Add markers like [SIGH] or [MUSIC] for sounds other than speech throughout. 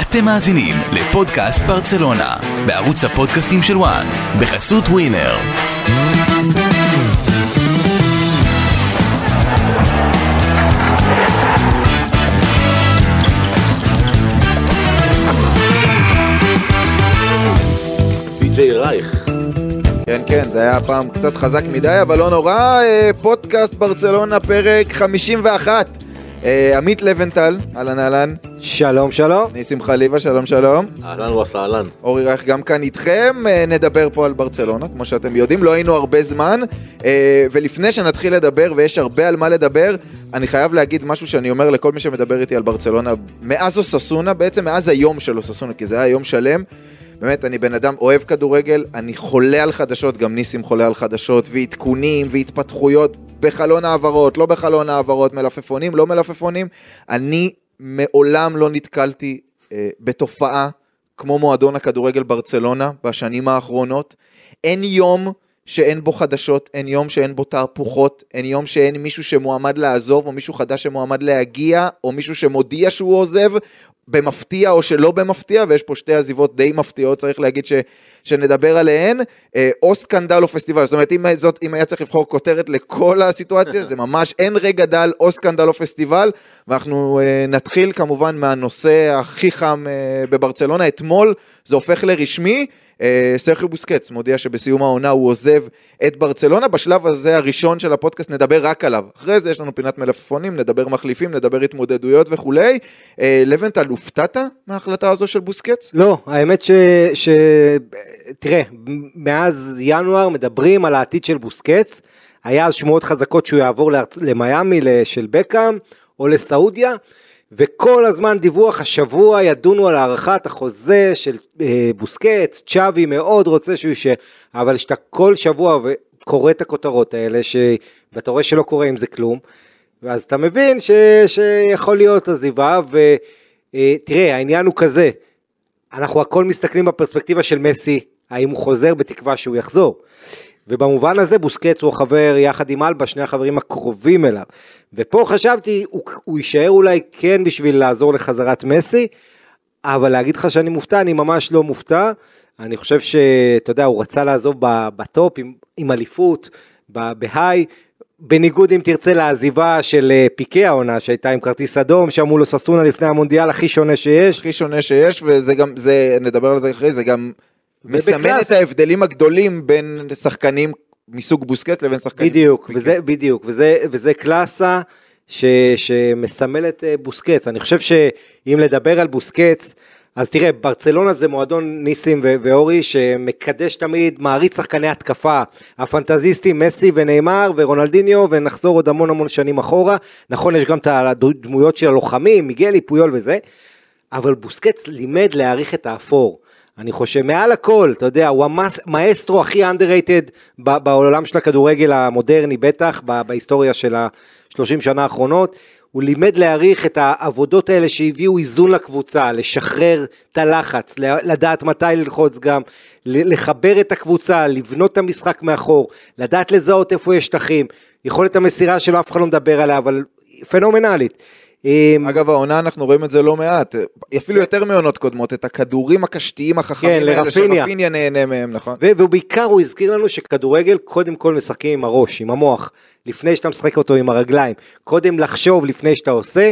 אתם מאזינים לפודקאסט ברצלונה, בערוץ הפודקאסטים של וואן, בחסות ווינר. די.ג'יי רייך. כן, כן, זה היה פעם קצת חזק מדי, אבל לא נורא. אה, פודקאסט ברצלונה, פרק 51. אה, עמית לבנטל, אהלן אהלן. שלום שלום. ניסים חליבה, שלום שלום. אהלן וסהלן. אורי רייך גם כאן איתכם, אה, נדבר פה על ברצלונה, כמו שאתם יודעים, לא היינו הרבה זמן. אה, ולפני שנתחיל לדבר, ויש הרבה על מה לדבר, אני חייב להגיד משהו שאני אומר לכל מי שמדבר איתי על ברצלונה, מאז אוססונה, בעצם מאז היום של אוססונה, כי זה היה יום שלם. באמת, אני בן אדם אוהב כדורגל, אני חולה על חדשות, גם ניסים חולה על חדשות, ועדכונים, והתפתחויות בחלון העברות, לא בחלון העברות, מלפפונים, לא מלפפונים. אני מעולם לא נתקלתי אה, בתופעה כמו מועדון הכדורגל ברצלונה בשנים האחרונות. אין יום שאין בו חדשות, אין יום שאין בו תהפוכות, אין יום שאין מישהו שמועמד לעזוב, או מישהו חדש שמועמד להגיע, או מישהו שמודיע שהוא עוזב, במפתיע או שלא במפתיע, ויש פה שתי עזיבות די מפתיעות, צריך להגיד ש, שנדבר עליהן, אה, או סקנדל או פסטיבל, זאת אומרת, אם, זאת, אם היה צריך לבחור כותרת לכל הסיטואציה, זה ממש אין רגע דל, או סקנדל או פסטיבל, ואנחנו אה, נתחיל כמובן מהנושא הכי חם אה, בברצלונה, אתמול זה הופך לרשמי, סרחיו בוסקץ מודיע שבסיום העונה הוא עוזב את ברצלונה, בשלב הזה הראשון של הפודקאסט נדבר רק עליו. אחרי זה יש לנו פינת מלפפונים, נדבר מחליפים, נדבר התמודדויות וכולי. אה, לבנטל, הופתעת מההחלטה הזו של בוסקץ? לא, האמת ש... ש... תראה, מאז ינואר מדברים על העתיד של בוסקץ, היה אז שמועות חזקות שהוא יעבור לארצ... למיאמי של בקאם או לסעודיה. וכל הזמן דיווח, השבוע ידונו על הארכת החוזה של אה, בוסקץ, צ'אבי מאוד רוצה שהוא יישאר, אבל כשאתה כל שבוע קורא את הכותרות האלה, ש... ואתה רואה שלא קורה עם זה כלום, ואז אתה מבין ש... שיכול להיות עזיבה, ותראה, אה, העניין הוא כזה, אנחנו הכל מסתכלים בפרספקטיבה של מסי, האם הוא חוזר בתקווה שהוא יחזור. ובמובן הזה בוסקץ הוא החבר יחד עם אלבה, שני החברים הקרובים אליו. ופה חשבתי, הוא, הוא יישאר אולי כן בשביל לעזור לחזרת מסי, אבל להגיד לך שאני מופתע, אני ממש לא מופתע. אני חושב שאתה יודע, הוא רצה לעזוב בטופ עם, עם אליפות, בהיי, בניגוד אם תרצה לעזיבה של אה, פיקי העונה שהייתה עם כרטיס אדום, שאמרו לו ססונה לפני המונדיאל הכי שונה שיש. הכי שונה שיש, וזה גם, זה, נדבר על זה אחרי, זה גם מסמן את ההבדלים הגדולים בין שחקנים מסוג בוסקץ לבין שחקנים בדיוק, וזה, בדיוק, וזה, וזה קלאסה ש, שמסמלת אה, בוסקץ. אני חושב שאם לדבר על בוסקץ, אז תראה, ברצלונה זה מועדון ניסים ו- ואורי שמקדש תמיד, מעריץ שחקני התקפה, הפנטזיסטים, מסי ונאמר ורונלדיניו, ונחזור עוד המון המון שנים אחורה. נכון, יש גם את הדמויות של הלוחמים, מיגלי, פויול וזה, אבל בוסקץ לימד להעריך את האפור. אני חושב מעל הכל, אתה יודע, הוא המאסטרו הכי underrated בעולם של הכדורגל המודרני, בטח בהיסטוריה של ה-30 שנה האחרונות. הוא לימד להעריך את העבודות האלה שהביאו איזון לקבוצה, לשחרר את הלחץ, לדעת מתי ללחוץ גם, לחבר את הקבוצה, לבנות את המשחק מאחור, לדעת לזהות איפה יש שטחים, יכולת המסירה שלו אף אחד לא מדבר עליה, אבל פנומנלית. אגב העונה אנחנו רואים את זה לא מעט, אפילו יותר מעונות קודמות, את הכדורים הקשתיים החכמים כן, האלה שרפיניה נהנה מהם, נכון? ובעיקר הוא הזכיר לנו שכדורגל קודם כל משחקים עם הראש, עם המוח, לפני שאתה משחק אותו עם הרגליים, קודם לחשוב לפני שאתה עושה,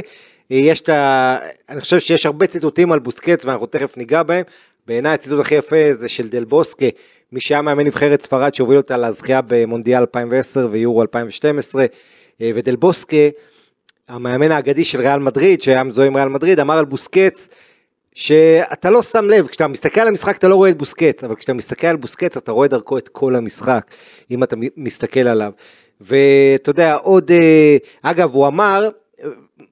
אה, יש את ה... אני חושב שיש הרבה ציטוטים על בוסקץ ואנחנו תכף ניגע בהם, בעיניי הציטוט הכי יפה זה של דל בוסקה, מי שהיה מאמן נבחרת ספרד שהוביל אותה לזכייה במונדיאל 2010 ויורו 2012, אה, ודל בוסקה המאמן האגדי של ריאל מדריד, שהיה מזוהה עם ריאל מדריד, אמר על בוסקץ, שאתה לא שם לב, כשאתה מסתכל על המשחק אתה לא רואה את בוסקץ, אבל כשאתה מסתכל על בוסקץ אתה רואה דרכו את כל המשחק, אם אתה מסתכל עליו. ואתה יודע, עוד, אה, אגב, הוא אמר,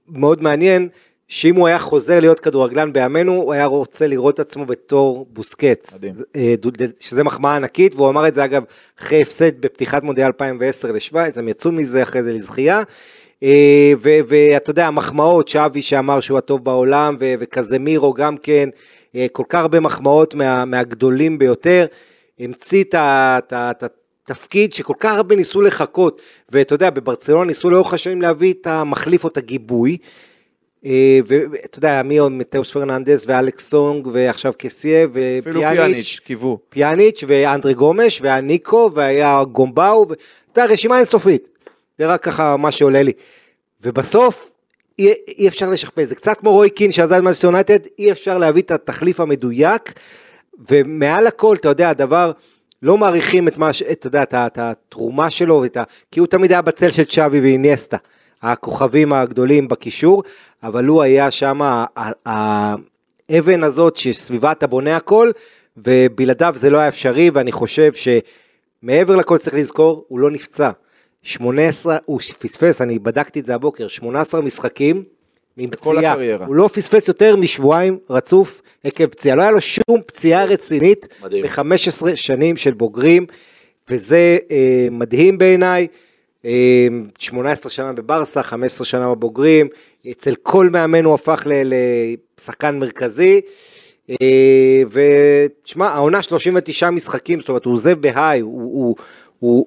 מאוד מעניין, שאם הוא היה חוזר להיות כדורגלן בימינו, הוא היה רוצה לראות את עצמו בתור בוסקץ. מדהים. אה, שזה מחמאה ענקית, והוא אמר את זה אגב אחרי הפסד בפתיחת מונדיאל 2010 לשוויץ, הם יצאו מזה אחרי זה לזכייה. אה, ואתה יודע, המחמאות, שווי שאמר שהוא הטוב בעולם, וקזמירו גם כן, אה, כל כך הרבה מחמאות מה, מהגדולים ביותר, המציא את התפקיד שכל כך הרבה ניסו לחכות, ואתה יודע, בברצלונה ניסו לאורך השנים להביא את המחליף או את הגיבוי. אה, ואתה יודע, מי עוד? מתאוס פרננדס ואלכס סונג ועכשיו קסיה אפילו ופיאניץ'. פיאניץ', קיוו. פיאניץ' ואנדרי גומש והיה ניקו והיה גומבאו, ו- אתה יודע, רשימה אינסופית. זה רק ככה מה שעולה לי. ובסוף אי, אי אפשר לשכפל, זה קצת כמו רוי קין שעזב מנצ'סטר יונייטד, אי אפשר להביא את התחליף המדויק, ומעל הכל, אתה יודע, הדבר, לא מעריכים את מה, ש- אתה יודע, את, את התרומה שלו, ואת ה, כי הוא תמיד היה בצל של צ'אבי ואיניאסטה, הכוכבים הגדולים בקישור, אבל הוא היה שם האבן הזאת שסביבה אתה בונה הכל, ובלעדיו זה לא היה אפשרי, ואני חושב שמעבר לכל צריך לזכור, הוא לא נפצע. 18, הוא פספס, אני בדקתי את זה הבוקר, 18 משחקים עם פציעה. הוא לא פספס יותר משבועיים רצוף עקב פציעה, לא היה לו שום פציעה רצינית מדהים. ב-15 שנים של בוגרים, וזה אה, מדהים בעיניי. אה, 18 שנה בברסה, 15 שנה בבוגרים, אצל כל מאמן הוא הפך לשחקן מרכזי. אה, ותשמע, העונה 39 משחקים, זאת אומרת, הוא עוזב בהיי, הוא, הוא, הוא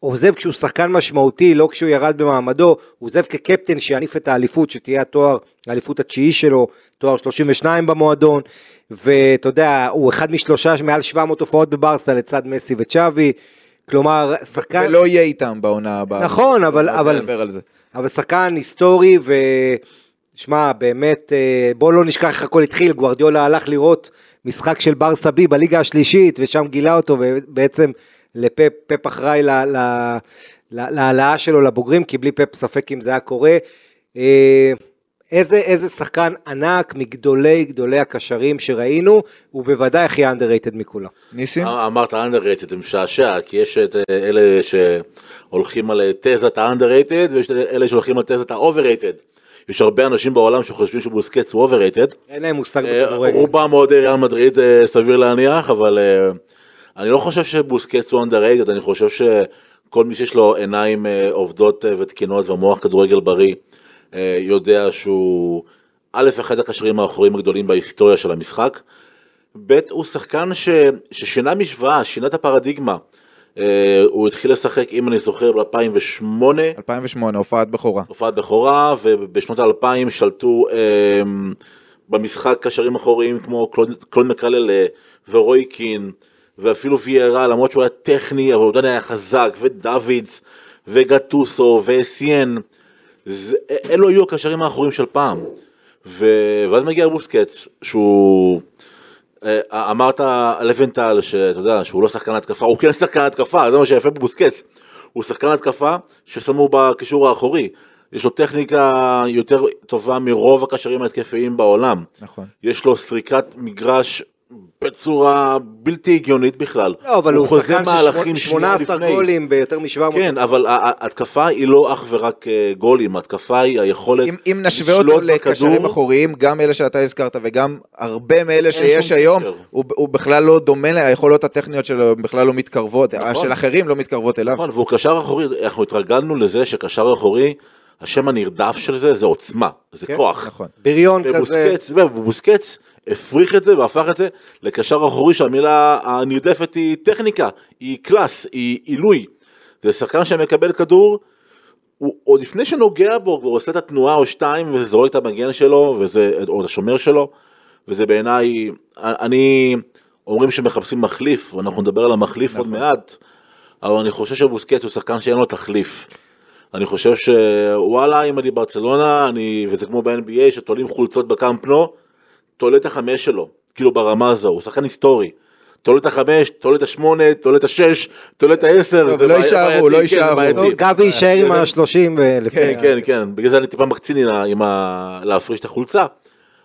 עוזב כשהוא שחקן משמעותי, לא כשהוא ירד במעמדו, הוא עוזב כקפטן שיניף את האליפות, שתהיה התואר, האליפות התשיעי שלו, תואר 32 במועדון, ואתה יודע, הוא אחד משלושה מעל 700 הופעות בברסה לצד מסי וצ'אבי, כלומר, שחקן... ולא יהיה איתם בעונה הבאה. נכון, אבל- אבל- זה. אבל שחקן היסטורי, ושמע, באמת, אה, בוא לא נשכח איך הכל התחיל, גוורדיולה הלך לראות משחק של ברסה בי בליגה השלישית, ושם גילה אותו, ובעצם לפפ פפ אחראי להעלאה שלו לבוגרים, כי בלי פפ ספק אם זה היה קורה. אה, איזה, איזה שחקן ענק מגדולי גדולי הקשרים שראינו, הוא בוודאי הכי underrated מכולם. ניסים? אמרת underrated, זה משעשע, כי יש את אה, אלה שהולכים על אה, תזת ה-underrated, ויש את אלה שהולכים על תזת ה-overrated. יש הרבה אנשים בעולם שחושבים שבוסקץ הוא overrated. אין להם מושג אה, בכדורגל. רובם מאוד ריאל מדריד, אה, סביר להניח, אבל אה, אני לא חושב שבוסקץ הוא underrated, אני חושב שכל מי שיש לו עיניים אה, עובדות אה, ותקינות ומוח כדורגל בריא, אה, יודע שהוא א', אחד הקשרים האחוריים הגדולים בהיסטוריה של המשחק, ב', הוא שחקן ש, ששינה משוואה, שינה את הפרדיגמה. אה, הוא התחיל לשחק, אם אני זוכר, ב-2008, 2008, הופעת בכורה. הופעת בכורה, ובשנות האלפיים שלטו אה, במשחק קשרים אחוריים כמו קלוד, קלוד מקלל אה, ורוי קין, ואפילו ויירה, למרות שהוא היה טכני, אבל הוא עדיין היה חזק, ודוידס, וגטוסו, ואסיין, זה- אלו היו הקשרים האחוריים של פעם. ו... ואז מגיע בוסקץ, שהוא... אה, אמרת לבנטל, שאתה יודע, שהוא לא שחקן התקפה, הוא כן שחקן התקפה, זה מה שיפה בבוסקץ. הוא שחקן התקפה ששמו בקישור האחורי. יש לו טכניקה יותר טובה מרוב הקשרים ההתקפיים בעולם. נכון. יש לו סריקת מגרש בצורה בלתי הגיונית בכלל. לא, אבל הוא חוזה שחקן מהלכים שנייה 18 לפני. גולים ביותר מ-700. כן, אבל ההתקפה היא לא אך ורק אה, גולים, ההתקפה היא היכולת אם, אם נשווה אותו לשלוט לקשרים בכדור. אחוריים, גם אלה שאתה הזכרת וגם הרבה מאלה שיש היום. הוא, הוא בכלל לא דומה, היכולות הטכניות שלו בכלל לא מתקרבות, נכון. של אחרים לא מתקרבות אליו. נכון, והוא קשר אחורי, אנחנו התרגלנו לזה שקשר אחורי, השם הנרדף של זה זה עוצמה, זה כן, כוח. נכון. בריון כזה. ובוסקץ, ובוסקץ הפריך את זה והפך את זה לקשר אחורי שהמילה הנרדפת היא טכניקה, היא קלאס, היא עילוי. זה שחקן שמקבל כדור, הוא עוד לפני שנוגע בו, הוא עושה את התנועה או שתיים וזורק את המגן שלו, וזה, או את השומר שלו, וזה בעיניי, אני, אומרים שמחפשים מחליף, ואנחנו נדבר על המחליף עוד מעט, אבל אני חושב שבוסקץ הוא שחקן שאין לו תחליף. אני חושב שוואלה, אם אני ברצלונה, אני, וזה כמו ב-NBA, שתולים חולצות בקאמפ נו, תולה את החמש שלו, כאילו ברמה הזו, הוא שחקן היסטורי. תולה את החמש, תולה את השמונה, תולה את השש, תולה את העשר. לא, ולא יישארו, לא כן, יישארו. גבי יישאר עם ה-30 ולפי... כן, כן, כן, בגלל זה אני טיפה מקצין עם. להפריש את החולצה,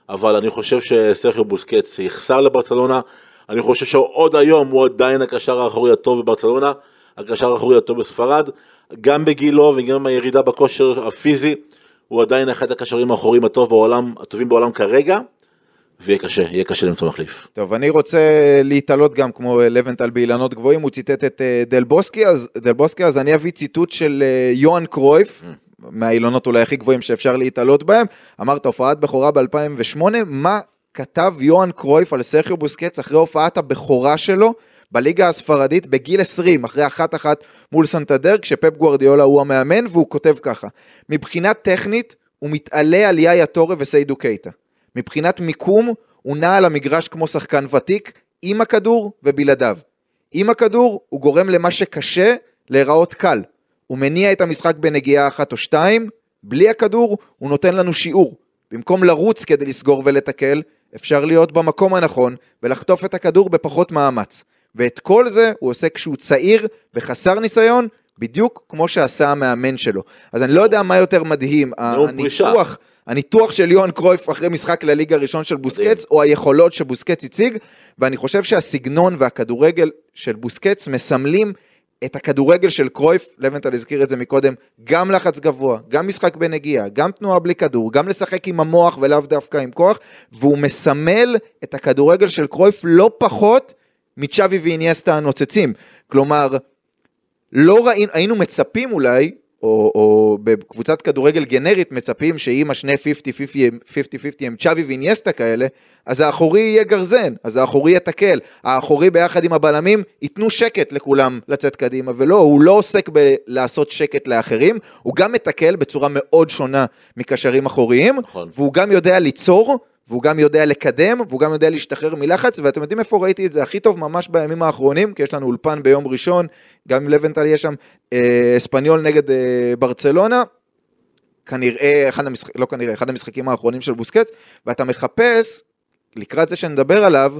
אבל אני חושב שסרחיו בוסקץ יחסר לברצלונה, אני חושב שעוד היום הוא עדיין הקשר האחורי הטוב בברצלונה, הקשר האחורי הטוב בספרד, גם בגילו וגם עם הירידה בכושר הפיזי, הוא עדיין אחד הקשרים האחוריים הטוב בעולם, הטובים בעולם כרגע, ויהיה קשה, יהיה קשה למצוא מחליף. טוב, אני רוצה להתעלות גם כמו לבנטל באילנות גבוהים, הוא ציטט את אה, דל בוסקי, אז, דל בוסקי, אז אני אביא ציטוט של אה, יוהאן קרויף, מהאילנות אולי הכי גבוהים שאפשר להתעלות בהם, אמרת הופעת בכורה ב-2008, מה כתב יוהאן קרויף על סרחיו בוסקץ אחרי הופעת הבכורה שלו בליגה הספרדית בגיל 20, אחרי אחת אחת מול סנטדר, כשפפ גוורדיולה הוא המאמן, והוא כותב ככה, מבחינה טכנית, הוא מתעלה על יאיה טורה וסיידו קייטה. מבחינת מיקום, הוא נע על המגרש כמו שחקן ותיק, עם הכדור ובלעדיו. עם הכדור, הוא גורם למה שקשה להיראות קל. הוא מניע את המשחק בנגיעה אחת או שתיים, בלי הכדור, הוא נותן לנו שיעור. במקום לרוץ כדי לסגור ולתקל, אפשר להיות במקום הנכון ולחטוף את הכדור בפחות מאמץ. ואת כל זה הוא עושה כשהוא צעיר וחסר ניסיון, בדיוק כמו שעשה המאמן שלו. אז אני לא יודע מה יותר מדהים, נאום פרישה. הניתוח, של יוהאן קרויף אחרי משחק לליגה הראשון של בוסקץ, או היכולות שבוסקץ הציג, ואני חושב שהסגנון והכדורגל של בוסקץ מסמלים את הכדורגל של קרויף, לבנטל הזכיר את זה מקודם, גם לחץ גבוה, גם משחק בנגיעה, גם תנועה בלי כדור, גם לשחק עם המוח ולאו דווקא עם כוח, והוא מסמל את הכדורגל של קרויף לא פחות מצ'אבי ואיניאסטה הנוצצים. כלומר, לא ראינו, היינו מצפים אולי, או, או בקבוצת כדורגל גנרית מצפים שאם השני 50-50 הם צ'אבי ואיניאסטה כאלה, אז האחורי יהיה גרזן, אז האחורי יתקל, האחורי ביחד עם הבלמים ייתנו שקט לכולם לצאת קדימה, ולא, הוא לא עוסק בלעשות שקט לאחרים, הוא גם מתקל בצורה מאוד שונה מקשרים אחוריים, נכון. והוא גם יודע ליצור, והוא גם יודע לקדם, והוא גם יודע להשתחרר מלחץ, ואתם יודעים איפה ראיתי את זה הכי טוב ממש בימים האחרונים, כי יש לנו אולפן ביום ראשון, גם עם לבנטל יש שם אה, אספניול נגד אה, ברצלונה, כנראה, אחד המשחק, לא כנראה, אחד המשחקים האחרונים של בוסקץ, ואתה מחפש, לקראת זה שנדבר עליו,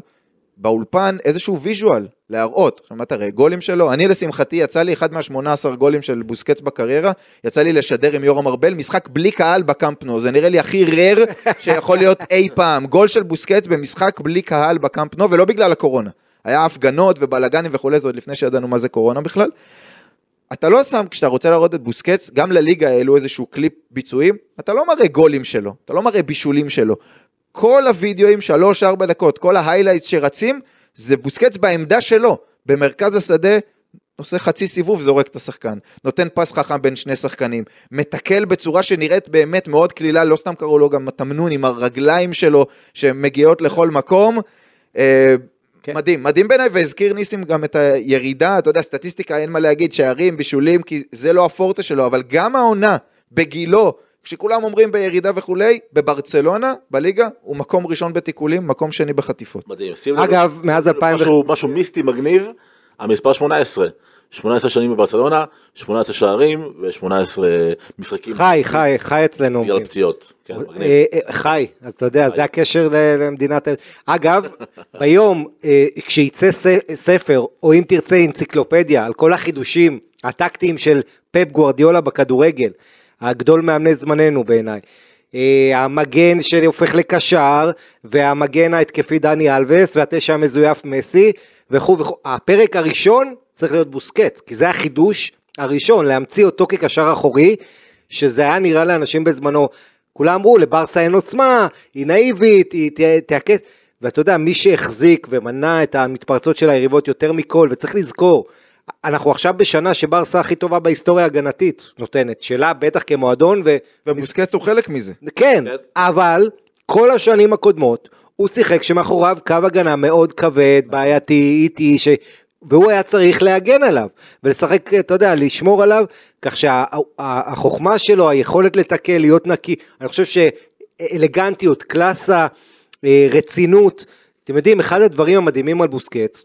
באולפן איזשהו visual להראות. עכשיו מה תראה, גולים שלו, אני לשמחתי יצא לי אחד מה-18 גולים של בוסקץ בקריירה, יצא לי לשדר עם יורם ארבל, משחק בלי קהל בקמפנו, זה נראה לי הכי rare שיכול להיות אי פעם. גול של בוסקץ במשחק בלי קהל בקמפנו, ולא בגלל הקורונה. היה הפגנות ובלאגנים וכולי, זה עוד לפני שידענו מה זה קורונה בכלל. אתה לא שם, כשאתה רוצה להראות את בוסקץ, גם לליגה העלו איזשהו קליפ ביצועים, אתה לא מראה גולים שלו, אתה לא מראה בישולים שלו. כל הווידאוים, 3-4 דקות, כל ה highlights שרצים, זה בוסקץ בעמדה שלו, במרכז השדה, עושה חצי סיבוב, זורק את השחקן. נותן פס חכם בין שני שחקנים. מתקל בצורה שנראית באמת מאוד קלילה, לא סתם קראו לו גם תמנון עם הרגליים שלו, שמגיעות לכל מקום. אה, כן. מדהים, מדהים בעיניי, והזכיר ניסים גם את הירידה, אתה יודע, סטטיסטיקה אין מה להגיד, שערים, בישולים, כי זה לא הפורטה שלו, אבל גם העונה, בגילו, כשכולם אומרים בירידה וכולי, בברצלונה, בליגה, הוא מקום ראשון בתיקולים, מקום שני בחטיפות. מדהים. שים לב- אגב, מאז שים לב 2000 משהו, משהו מיסטי מגניב, המספר 18. 18 שנים בברצלונה, 18 שערים ו-18 משחקים. חי, חי, חי אצלנו. בגלל פציעות. כן, מגניב. אה, אה, חי, אז אתה יודע, זה הקשר למדינת... אגב, [LAUGHS] ביום, אה, כשיצא ספר, או אם תרצה אנציקלופדיה, על כל החידושים הטקטיים של פפ גוורדיולה בכדורגל, הגדול מאמני זמננו בעיניי. אה, המגן שהופך לקשר, והמגן ההתקפי דני אלווס, והתשע המזויף מסי, וכו' וכו'. הפרק הראשון צריך להיות בוסקט, כי זה החידוש הראשון, להמציא אותו כקשר אחורי, שזה היה נראה לאנשים בזמנו, כולם אמרו לברסה אין עוצמה, היא נאיבית, היא תעקץ, ואתה יודע, מי שהחזיק ומנע את המתפרצות של היריבות יותר מכל, וצריך לזכור, אנחנו עכשיו בשנה שברסה הכי טובה בהיסטוריה ההגנתית נותנת, שלה בטח כמועדון, ו... ובוסקץ הוא חלק מזה. כן, כן. אבל כל השנים הקודמות הוא שיחק שמאחוריו קו הגנה מאוד כבד, בעייתי, איטי, ש... והוא היה צריך להגן עליו ולשחק, אתה יודע, לשמור עליו, כך שהחוכמה שלו, היכולת לתקל, להיות נקי, אני חושב שאלגנטיות, קלאסה, אה, רצינות, אתם יודעים, אחד הדברים המדהימים על בוסקץ,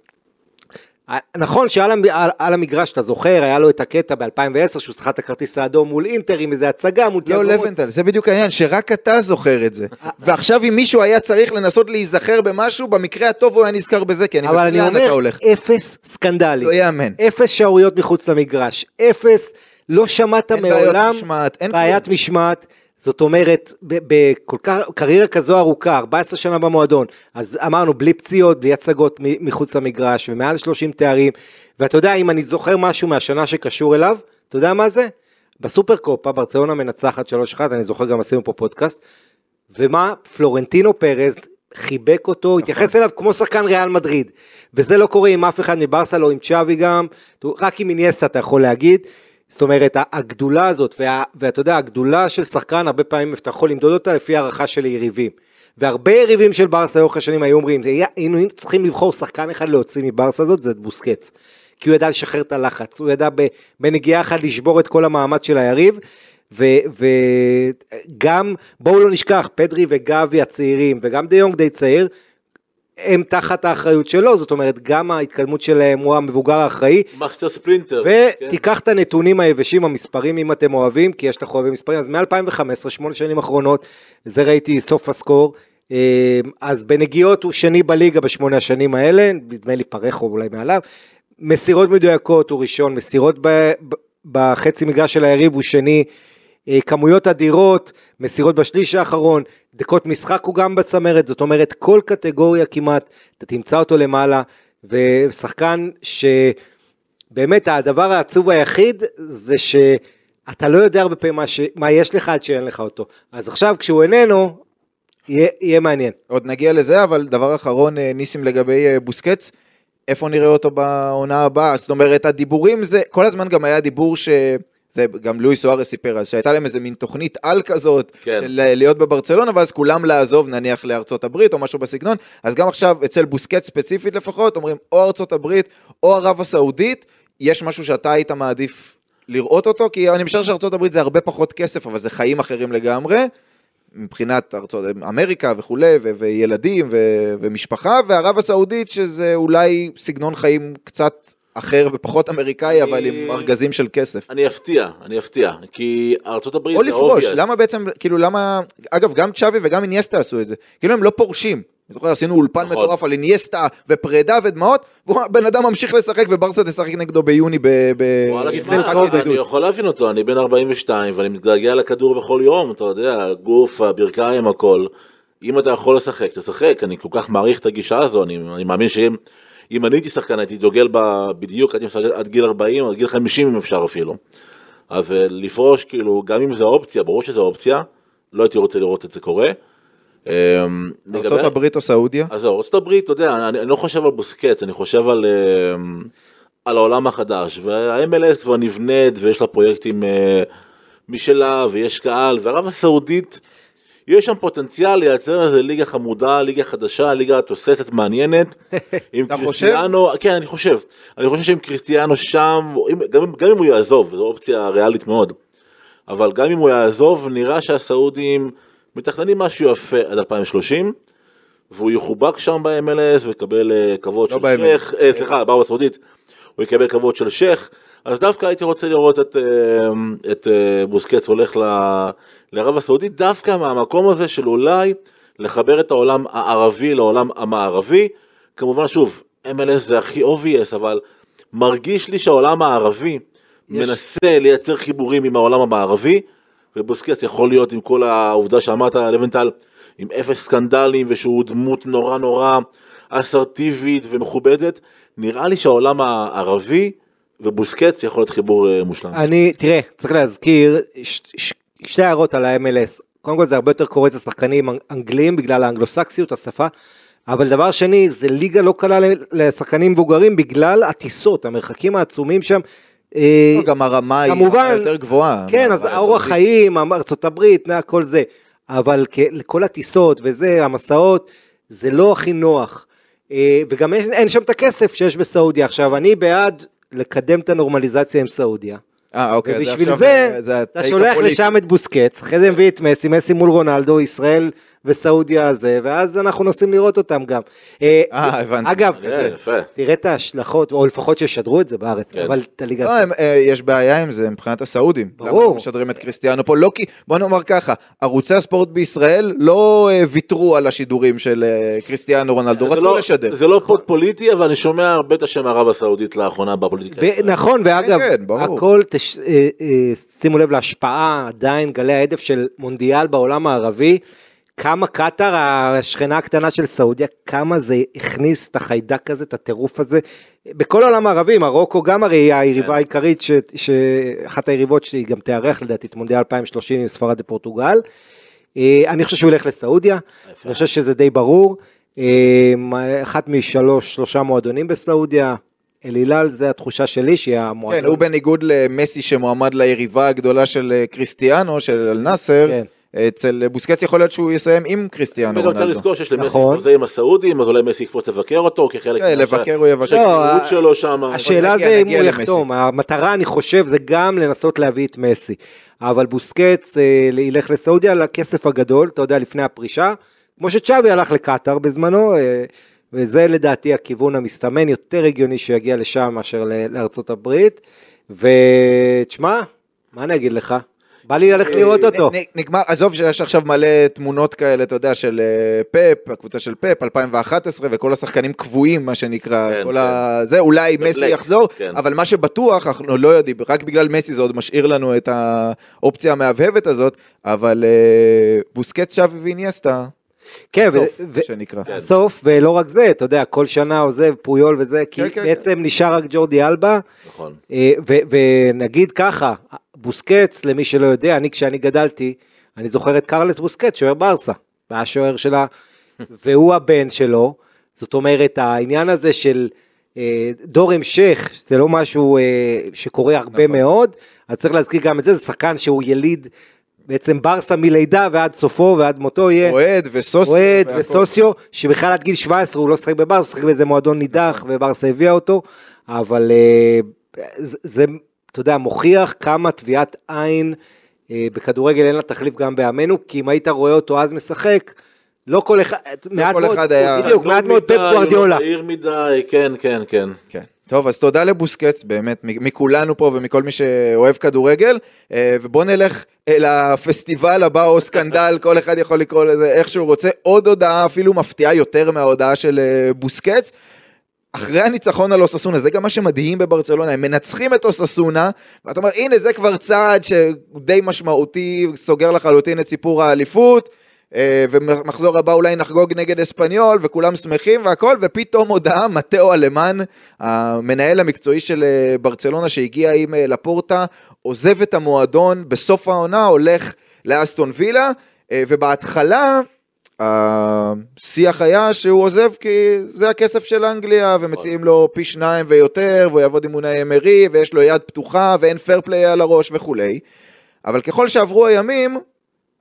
נכון שעל המ- על, על המגרש, אתה זוכר, היה לו את הקטע ב-2010 שהוא שיחק את הכרטיס האדום מול אינטר עם איזה הצגה, מול לא, לבנטל, זה בדיוק העניין, שרק אתה זוכר את זה. ועכשיו אם מישהו היה צריך לנסות להיזכר במשהו, במקרה הטוב הוא היה נזכר בזה, כי אני אבל מבין אני לאן אתה אומר, הולך. אפס סקנדלים. לא יאמן. אפס שערוריות מחוץ למגרש. אפס, לא שמעת מעולם בעיית. משמעת. זאת אומרת, בכל כך, קריירה כזו ארוכה, 14 שנה במועדון, אז אמרנו, בלי פציעות, בלי הצגות מחוץ למגרש, ומעל 30 תארים, ואתה יודע, אם אני זוכר משהו מהשנה שקשור אליו, אתה יודע מה זה? בסופר קופה, ברצלונה מנצחת 3-1, אני זוכר גם עשינו פה פודקאסט, ומה? פלורנטינו פרז חיבק אותו, התייחס אליו כמו שחקן ריאל מדריד. וזה לא קורה עם אף אחד מברסה, לא עם צ'אבי גם, רק עם איניאסטה אתה יכול להגיד. זאת אומרת, הגדולה הזאת, וה, ואתה יודע, הגדולה של שחקן, הרבה פעמים אתה יכול למדוד אותה לפי הערכה של יריבים. והרבה יריבים של ברסה לאורך השנים היו אומרים, "זה היה- היינו צריכים לבחור שחקן אחד להוציא מברסה הזאת, זה בוסקץ. כי הוא ידע לשחרר את הלחץ, הוא ידע בנגיעה אחת לשבור את כל המאמץ של היריב, וגם, בואו לא נשכח, פדרי וגבי הצעירים, וגם דה יונג די צעיר, הם תחת האחריות שלו, זאת אומרת, גם ההתקדמות שלהם הוא המבוגר האחראי, מקסטר ספלינטר. כן. ותיקח את הנתונים היבשים, המספרים, אם אתם אוהבים, כי יש לך אוהבים מספרים, אז מ-2015, שמונה שנים אחרונות, זה ראיתי סוף הסקור. אה, אז בנגיעות הוא שני בליגה בשמונה השנים האלה, נדמה לי פרחו אולי מעליו. מסירות מדויקות הוא ראשון, מסירות ב, ב, בחצי מגרש של היריב הוא שני. אה, כמויות אדירות, מסירות בשליש האחרון, דקות משחק הוא גם בצמרת, זאת אומרת כל קטגוריה כמעט, אתה תמצא אותו למעלה, ושחקן שבאמת הדבר העצוב היחיד זה שאתה לא יודע הרבה פעמים מה, ש... מה יש לך עד שאין לך אותו. אז עכשיו כשהוא איננו, יהיה, יהיה מעניין. עוד נגיע לזה, אבל דבר אחרון, אה, ניסים לגבי אה, בוסקץ, איפה נראה אותו בעונה הבאה? זאת אומרת, הדיבורים זה, כל הזמן גם היה דיבור ש... זה גם לואי סוארס סיפר אז שהייתה להם איזה מין תוכנית על כזאת, כן. של אה, להיות בברצלונה, ואז כולם לעזוב נניח לארצות הברית או משהו בסגנון, אז גם עכשיו אצל בוסקט ספציפית לפחות, אומרים או ארצות הברית או ערב הסעודית, יש משהו שאתה היית מעדיף לראות אותו, כי אני משער שארצות הברית זה הרבה פחות כסף, אבל זה חיים אחרים לגמרי. מבחינת ארצות, אמריקה וכולי, ו- וילדים ו- ומשפחה, וערב הסעודית שזה אולי סגנון חיים קצת אחר ופחות אמריקאי, אני- אבל עם ארגזים של כסף. אני אפתיע, אני אפתיע, כי ארצות הברית או זה לפרוש. למה בעצם, כאילו למה, אגב, גם צ'אבי וגם אינייסטה עשו את זה, כאילו הם לא פורשים. אני זוכר, עשינו אולפן נכון. מטורף על אינייסטה ופרידה ודמעות, והבן אדם ממשיך לשחק וברסה תשחק נגדו ביוני ב- ב- אני. יכול להבין אותו, אני בן 42 ואני מתגעגע לכדור בכל יום, אתה יודע, הגוף, הברכיים, הכל. אם אתה יכול לשחק, תשחק, אני כל כך מעריך את הגישה הזו, אני, אני מאמין שאם אם אני הייתי שחקן הייתי דוגל בה בדיוק, הייתי משחק עד גיל 40, עד גיל 50 אם אפשר אפילו. אז אה, לפרוש, כאילו, גם אם זו אופציה, ברור שזו אופציה, לא הייתי רוצה לראות את זה קורה. אמ, הברית או סעודיה? אז זהו, הברית, אתה יודע, אני, אני לא חושב על בוסקץ, אני חושב על, אה, על העולם החדש, וה-MLS כבר נבנית ויש לה פרויקטים אה, משלה ויש קהל, וערב הסעודית, יש שם פוטנציאל לייצר איזה ליגה חמודה, ליגה חדשה, ליגה תוססת מעניינת. [LAUGHS] אתה חושב? קריסטיאנו, כן, אני חושב. אני חושב שעם קריסטיאנו שם, אם, גם, גם אם הוא יעזוב, זו אופציה ריאלית מאוד, אבל גם אם הוא יעזוב, נראה שהסעודים מתכננים משהו יפה עד 2030. והוא יחובק שם ב-MLS ויקבל אה, כבוד לא של. שייח, אה, סליחה, בערב הסעודית, הוא יקבל כבוד של שייח, אז דווקא הייתי רוצה לראות את, אה, את אה, בוסקץ הולך ל- לערב הסעודית, דווקא מהמקום הזה של אולי לחבר את העולם הערבי לעולם המערבי, כמובן שוב, MLS זה הכי obvious, אבל מרגיש לי שהעולם הערבי מנסה לייצר חיבורים עם העולם המערבי, ובוסקץ יכול להיות עם כל העובדה שאמרת לבנטל, עם אפס סקנדלים ושהוא דמות נורא נורא אסרטיבית ומכובדת, נראה לי שהעולם הערבי ובוסקץ יכול להיות חיבור אה, מושלם. אני, תראה, צריך להזכיר ש, ש, שתי הערות על ה-MLS. קודם כל זה הרבה יותר קורץ לשחקנים אנ- אנגלים בגלל האנגלוסקסיות, השפה. אבל דבר שני, זה ליגה לא קלה ל- לשחקנים מבוגרים בגלל הטיסות, המרחקים העצומים שם. אה, לא, גם הרמה היא כמובן, יותר גבוהה. כן, אז האורח. חיים, ארצות הברית, כל זה. אבל כל הטיסות וזה, המסעות, זה לא הכי נוח. אה, וגם אין, אין שם את הכסף שיש בסעודיה. עכשיו, אני בעד לקדם את הנורמליזציה עם סעודיה. אה, אוקיי, ובשביל עכשיו, זה, אה, זה אתה שולח. לשם את בוסקץ, אחרי זה מביא את מסי, מסי מול רונלדו, ישראל וסעודיה הזה, ואז אנחנו נוסעים לראות אותם גם. אה, אה, הבנתי. אגב, כן, יפה. תראה את ההשלכות, או לפחות שישדרו את זה בארץ, כן. אבל את הליגה... לא, הם, אה, יש בעיה עם זה מבחינת הסעודים. ברור. למה לא משדרים את קריסטיאנו פה? לא כי, בוא נאמר ככה, ערוצי הספורט בישראל לא אה, ויתרו על השידורים של אה, קריסטיאנו רונלדו, זה רצו לא- לשדר. זה לא פוד פוליטי, אבל אני שומע הרבה את השם ערב הסעודית לאחרונה בפוליטיקה. נכון, ואגב, כן, ברור. הכל, אה, אה, שימו לב להשפעה עדיין, גלי ההדף של מונדיאל בעולם הערבי, כמה קטאר, השכנה הקטנה של סעודיה, כמה זה הכניס את החיידק הזה, את הטירוף הזה, בכל העולם הערבי, מרוקו גם הרי היא היריבה כן. העיקרית, ש- שאחת היריבות שהיא גם תארח לדעתי את מונדיאל 2030 עם ספרד ופורטוגל. אה, אני חושב שהוא ילך לסעודיה, אני חושב שזה די ברור. אה, אחת משלוש, שלושה מועדונים בסעודיה, אל הילל זה התחושה שלי שהיא המועדון. כן, הוא בניגוד למסי שמועמד ליריבה הגדולה של אה, קריסטיאנו, של אל נאסר, כן. אצל בוסקץ יכול להיות שהוא יסיים עם קריסטיאנו וגם צריך רונלדו. לזכור שיש למסי נכון. חוזה עם הסעודים, אז אולי מסי יקפוץ לבקר אותו כחלק כן, לבקר הוא יבקר. לא, שלו שם. השאלה זה אם הוא. יחתום, המטרה אני חושב זה גם לנסות להביא את מסי, אבל בוסקץ אה, ילך לסעודיה לכסף הגדול, אתה יודע, לפני הפרישה, כמו שצ'אבי הלך לקטאר בזמנו, אה, וזה לדעתי הכיוון המסתמן, יותר הגיוני שהוא יגיע לשם מאשר לארצות הברית, ותשמע, מה אני אגיד לך? בא לי ללכת לראות אותו. נגמר, עזוב שיש עכשיו מלא תמונות כאלה, אתה יודע, של אה, פפ, הקבוצה של פפ, 2011, וכל השחקנים קבועים, מה שנקרא, כן, כל כן. ה... זה, אולי מסי יחזור, כן. אבל מה שבטוח, אנחנו לא יודעים, רק בגלל מסי זה עוד משאיר לנו את האופציה המהבהבת הזאת, אבל אה, בוסקט שווי ואיניאסטה, כן, סוף, ו- מה שנקרא. סוף, ולא רק זה, אתה יודע, כל שנה עוזב פויול וזה, כי כן, כן, בעצם נשאר רק ג'ורדי אלבה, נכון. אה, ו- ונגיד ככה, בוסקץ, למי שלא יודע, אני כשאני גדלתי, אני זוכר את קרלס בוסקץ, שוער ברסה, והיה שוער שלה, [LAUGHS] והוא הבן שלו, זאת אומרת, העניין הזה של אה, דור המשך, זה לא משהו אה, שקורה הרבה נכון. מאוד, אז צריך להזכיר גם את זה, זה שחקן שהוא יליד בעצם ברסה מלידה ועד סופו ועד מותו יהיה. אוהד וסוסיו. אוהד. וסוסיו, שבכלל עד גיל 17 הוא לא שיחק בברסה, הוא שיחק באיזה מועדון נידח, וברסה הביאה אותו, אבל אה, זה, אתה יודע, מוכיח כמה טביעת עין אה, בכדורגל אין לה תחליף גם בימינו, כי אם היית רואה אותו אז משחק, לא כל אחד, מעט כל מאוד, אחד היה- בדיוק, מעט מאוד פפ גוורדיולה. מהיר מדי, כן, כן, כן. כן. טוב, אז תודה לבוסקץ, באמת, מכולנו פה ומכל מי שאוהב כדורגל, אה, ובואו נלך אל הפסטיבל הבא או סקנדל, [LAUGHS] כל אחד יכול לקרוא לזה איך שהוא רוצה. עוד הודעה אפילו מפתיעה יותר מההודעה של אה, בוסקץ. אחרי הניצחון על אוססונה, זה גם מה שמדהים בברצלונה, הם מנצחים את אוססונה, ואתה אומר, הנה זה כבר צעד שדי משמעותי, סוגר לחלוטין את סיפור האליפות, אה, ומחזור הבא אולי נחגוג נגד אספניול, וכולם שמחים והכל, ופתאום הודעה, מתאו אלמן, המנהל המקצועי של אה, ברצלונה שהגיע עם אה, לפורטה, עוזב את המועדון בסוף העונה, הולך לאסטון וילה, ובהתחלה השיח היה שהוא עוזב כי זה הכסף של אנגליה ומציעים לו פי שניים ויותר והוא יעבוד עם אונאי אמרי ויש לו יד פתוחה ואין פייר פליי על הראש וכולי. אבל ככל שעברו הימים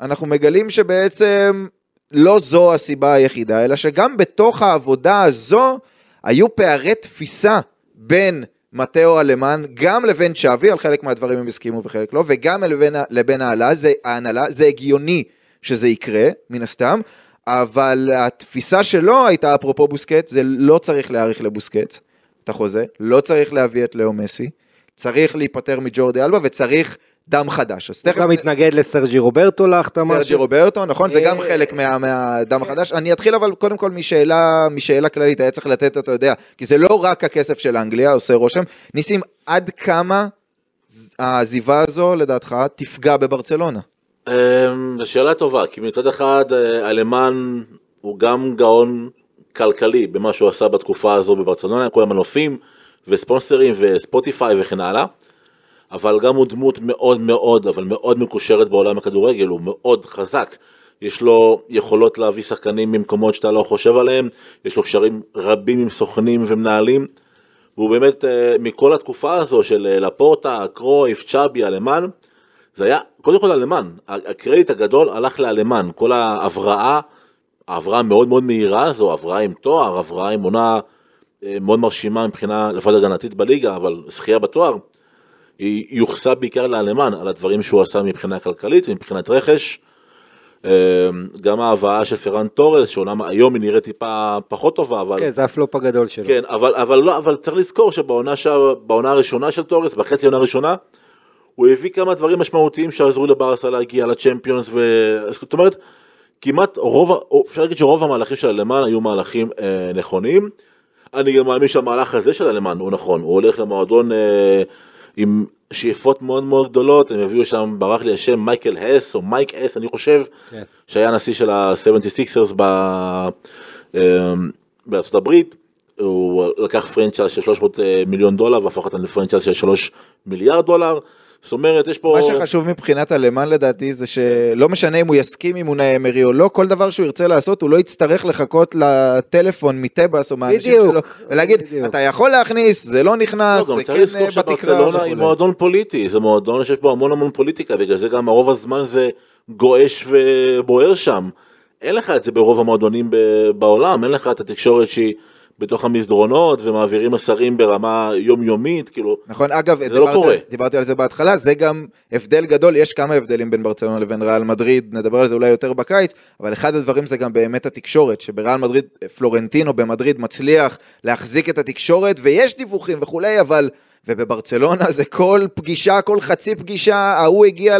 אנחנו מגלים שבעצם לא זו הסיבה היחידה אלא שגם בתוך העבודה הזו היו פערי תפיסה בין מתאו אלמן גם לבין צ'אבי על חלק מהדברים הם הסכימו וחלק לא וגם לבין, לבין ההנהלה זה, ההנהלה זה הגיוני שזה יקרה מן הסתם אבל התפיסה שלו הייתה אפרופו בוסקט, זה לא צריך להאריך לבוסקט את החוזה, לא צריך להביא את לאו מסי, צריך להיפטר מג'ורדי אלבה וצריך דם חדש. אז הוא תכף גם מתנגד לסרג'י רוברטו להחתמה. סרג'י. רוברטו, נכון? זה גם אה, חלק מה- מהדם החדש. אני אתחיל אבל קודם כל משאלה, משאלה כללית, היה צריך לתת, אתה יודע, כי זה לא רק הכסף של אנגליה, עושה רושם. ניסים, עד כמה העזיבה הזו, לדעתך, תפגע בברצלונה? אמ, שאלה טובה, כי מצד אחד אה, אלמן הוא גם גאון כלכלי במה שהוא עשה בתקופה הזו בברצלונה, כל המנופים וספונסרים וספוטיפיי וכן הלאה, אבל גם הוא דמות מאוד מאוד, אבל מאוד מקושרת בעולם הכדורגל, הוא מאוד חזק. יש לו יכולות להביא שחקנים ממקומות שאתה לא חושב עליהם, יש לו קשרים רבים עם סוכנים ומנהלים, והוא באמת, אה, מכל התקופה הזו של אה, לפורטה, קרויף, צ'אבי, אלמן, זה היה, קודם כל אלמן, הקרדיט הגדול הלך לאלמן, כל ההבראה, ההבראה המאוד מאוד מהירה הזו, הבראה עם תואר, הבראה עם עונה אה, מאוד מרשימה מבחינה לפחות הגנתית בליגה, אבל זכייה בתואר, היא יוחסה בעיקר לאלמן על הדברים שהוא עשה מבחינה כלכלית, מבחינת רכש. אה, גם ההבאה של פרן תורס, שאומנם היום היא נראית טיפה פחות טובה, אבל... כן, זה הפלופ הגדול שלו. כן, אבל, אבל לא, אבל צריך לזכור שבעונה הראשונה של תורס, בחצי העונה הראשונה, הוא הביא כמה דברים משמעותיים שעזרו לברסה להגיע לצ'מפיונס, ו... זאת אומרת, כמעט רוב, אפשר להגיד שרוב המהלכים של אלמן היו מהלכים אה, נכונים. אני גם מאמין שהמהלך הזה של אלמן הוא נכון, הוא הולך למועדון אה, עם שאיפות מאוד מאוד גדולות, הם הביאו שם, ברח לי השם מייקל הס או מייק הס, אני חושב, כן. שהיה נשיא של ה-76ers ב... אה, בארצות הברית. הוא לקח franchise של 300 מיליון דולר והפך אותם ל franchise של 3 מיליארד דולר. זאת אומרת, יש פה... מה שחשוב מבחינת אלמן לדעתי זה שלא משנה אם הוא יסכים עם אונאי אמרי או לא, כל דבר שהוא ירצה לעשות הוא לא יצטרך לחכות לטלפון מטבס או מהאנשים שלו ולהגיד בדיוק. אתה יכול להכניס זה לא נכנס לא, גם זה צריך כן לזכור אה, בתקרה שברצלונה היא. מועדון פוליטי, זה מועדון שיש בו המון המון פוליטיקה, בגלל זה גם הרוב הזמן זה גועש ובוער שם. אין לך את זה ברוב המועדונים בעולם, אין לך את התקשורת שהיא בתוך המסדרונות ומעבירים מסרים ברמה יומיומית, כאילו, נכון, אגב, זה לא קורה. על- דיברתי על זה בהתחלה, זה גם הבדל גדול, יש כמה הבדלים בין ברצלונה לבין ריאל מדריד, נדבר על זה אולי יותר בקיץ, אבל אחד הדברים זה גם באמת התקשורת, שבריאל מדריד, פלורנטינו במדריד מצליח להחזיק את התקשורת, ויש דיווחים וכולי, אבל... ובברצלונה זה כל פגישה, כל חצי פגישה, ההוא הגיע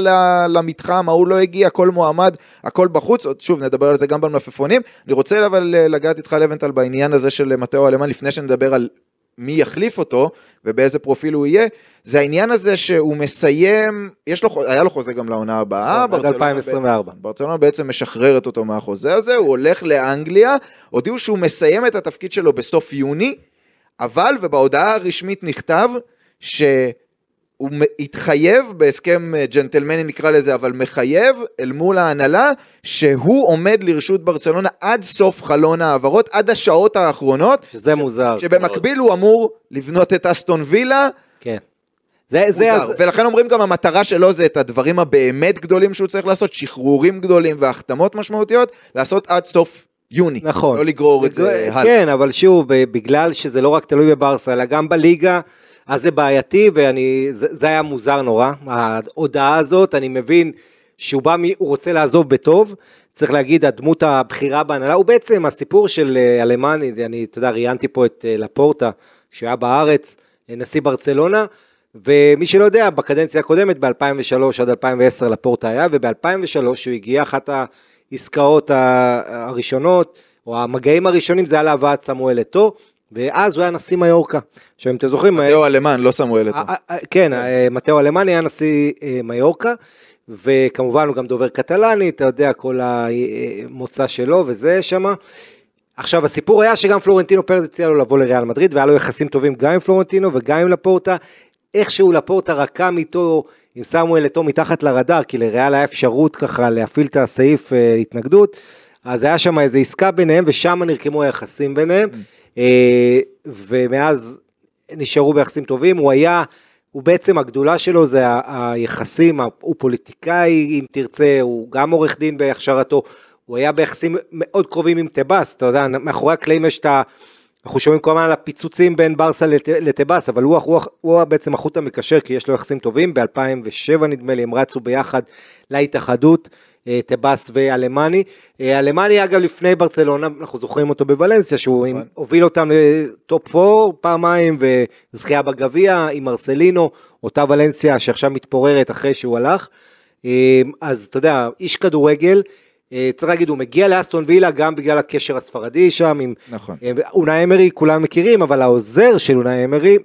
למתחם, ההוא לא הגיע, כל מועמד, הכל בחוץ, עוד שוב נדבר על זה גם במלפפונים. אני רוצה אבל אה, לגעת איתך לבנטל בעניין הזה של מתאו אלמן, לפני שנדבר על מי יחליף אותו ובאיזה פרופיל הוא יהיה, זה העניין הזה שהוא מסיים, יש לו, היה לו חוזה גם לעונה הבאה, נכון, עד ברצלונה 2024. ב- ברצלונה בעצם משחררת אותו מהחוזה הזה, הוא הולך לאנגליה, הודיעו שהוא מסיים את התפקיד שלו בסוף יוני, אבל, ובהודעה הרשמית נכתב, שהוא התחייב בהסכם אה, ג'נטלמני נקרא לזה, אבל מחייב אל מול ההנהלה, שהוא עומד לרשות ברצלונה עד סוף חלון ההעברות, עד השעות האחרונות, שזה מוזר. שבמקביל הוא אמור לבנות את אסטון וילה, כן. זה, זה, מוזר. ולכן אומרים גם המטרה שלו זה את הדברים הבאמת גדולים שהוא צריך לעשות, שחרורים גדולים והחתמות משמעותיות, לעשות עד סוף יוני. נכון. לא לגרור את זה הלאה. כן, אבל שוב, בגלל שזה לא רק תלוי בברסה, אלא גם בליגה, אז זה בעייתי, ואני, זה, זה היה מוזר נורא, ההודעה הזאת, אני מבין שהוא בא, הוא רוצה לעזוב בטוב, צריך להגיד, הדמות הבכירה בהנהלה, הוא בעצם הסיפור של אה, אלמני, אני, אתה יודע, ראיינתי פה את אה, לפורטה, שהיה בארץ, אה, נשיא ברצלונה, ומי שלא יודע, בקדנציה הקודמת, ב-2003 עד 2010 לפורטה היה, וב-2003 הוא הגיע, אחת העסקאות הראשונות, או המגעים הראשונים, זה היה להבאת סמואל אתו, ואז הוא היה נשיא מיורקה. עכשיו, אם אתם זוכרים... תאו אלמן, לא סמואל אתו. אה, אה, אה, כן, אה, מתאו אלמני היה נשיא אה, מיורקה, וכמובן הוא גם דובר קטלני, אתה יודע, כל המוצא שלו וזה שמה. עכשיו הסיפור היה שגם פלורנטינו פרז הציע לו לבוא לריאל מדריד והיה לו יחסים טובים גם עם פלורנטינו וגם עם לפורטה. איכשהו לפורטה רקם איתו, עם סמואל אתו מתחת לרדאר, כי לריאל היה אפשרות ככה להפעיל את הסעיף אה, התנגדות, אז היה שם איזו עסקה ביניהם ושם נרקמו היחסים ביניהם, אה, ומאז נשארו ביחסים טובים, הוא היה, הוא בעצם הגדולה שלו זה היחסים, הוא פוליטיקאי אם תרצה, הוא גם עורך דין בהכשרתו, הוא היה ביחסים מאוד קרובים עם טבאס, אתה יודע, מאחורי הקלעים יש את ה... אנחנו שומעים כל הזמן על הפיצוצים בין ברסה לט- לטבאס, אבל הוא, הוא, הוא בעצם החוט המקשר, כי יש לו יחסים טובים, ב-2007 נדמה לי, הם רצו ביחד להתאחדות, אה, טבאס ואלמני. אה, אלמני אגב לפני ברצלונה, אנחנו זוכרים אותו בוולנסיה, שהוא עם, הוביל אותם לטופ 4 פעמיים, וזכייה בגביע עם מרסלינו, אותה ולנסיה שעכשיו מתפוררת אחרי שהוא הלך. אה, אז אתה יודע, איש כדורגל, אה, צריך להגיד, הוא מגיע לאסטון וילה גם בגלל הקשר הספרדי שם עם נכון. אה, אונאי אמרי כולם מכירים, אבל העוזר של אונאי אמרי,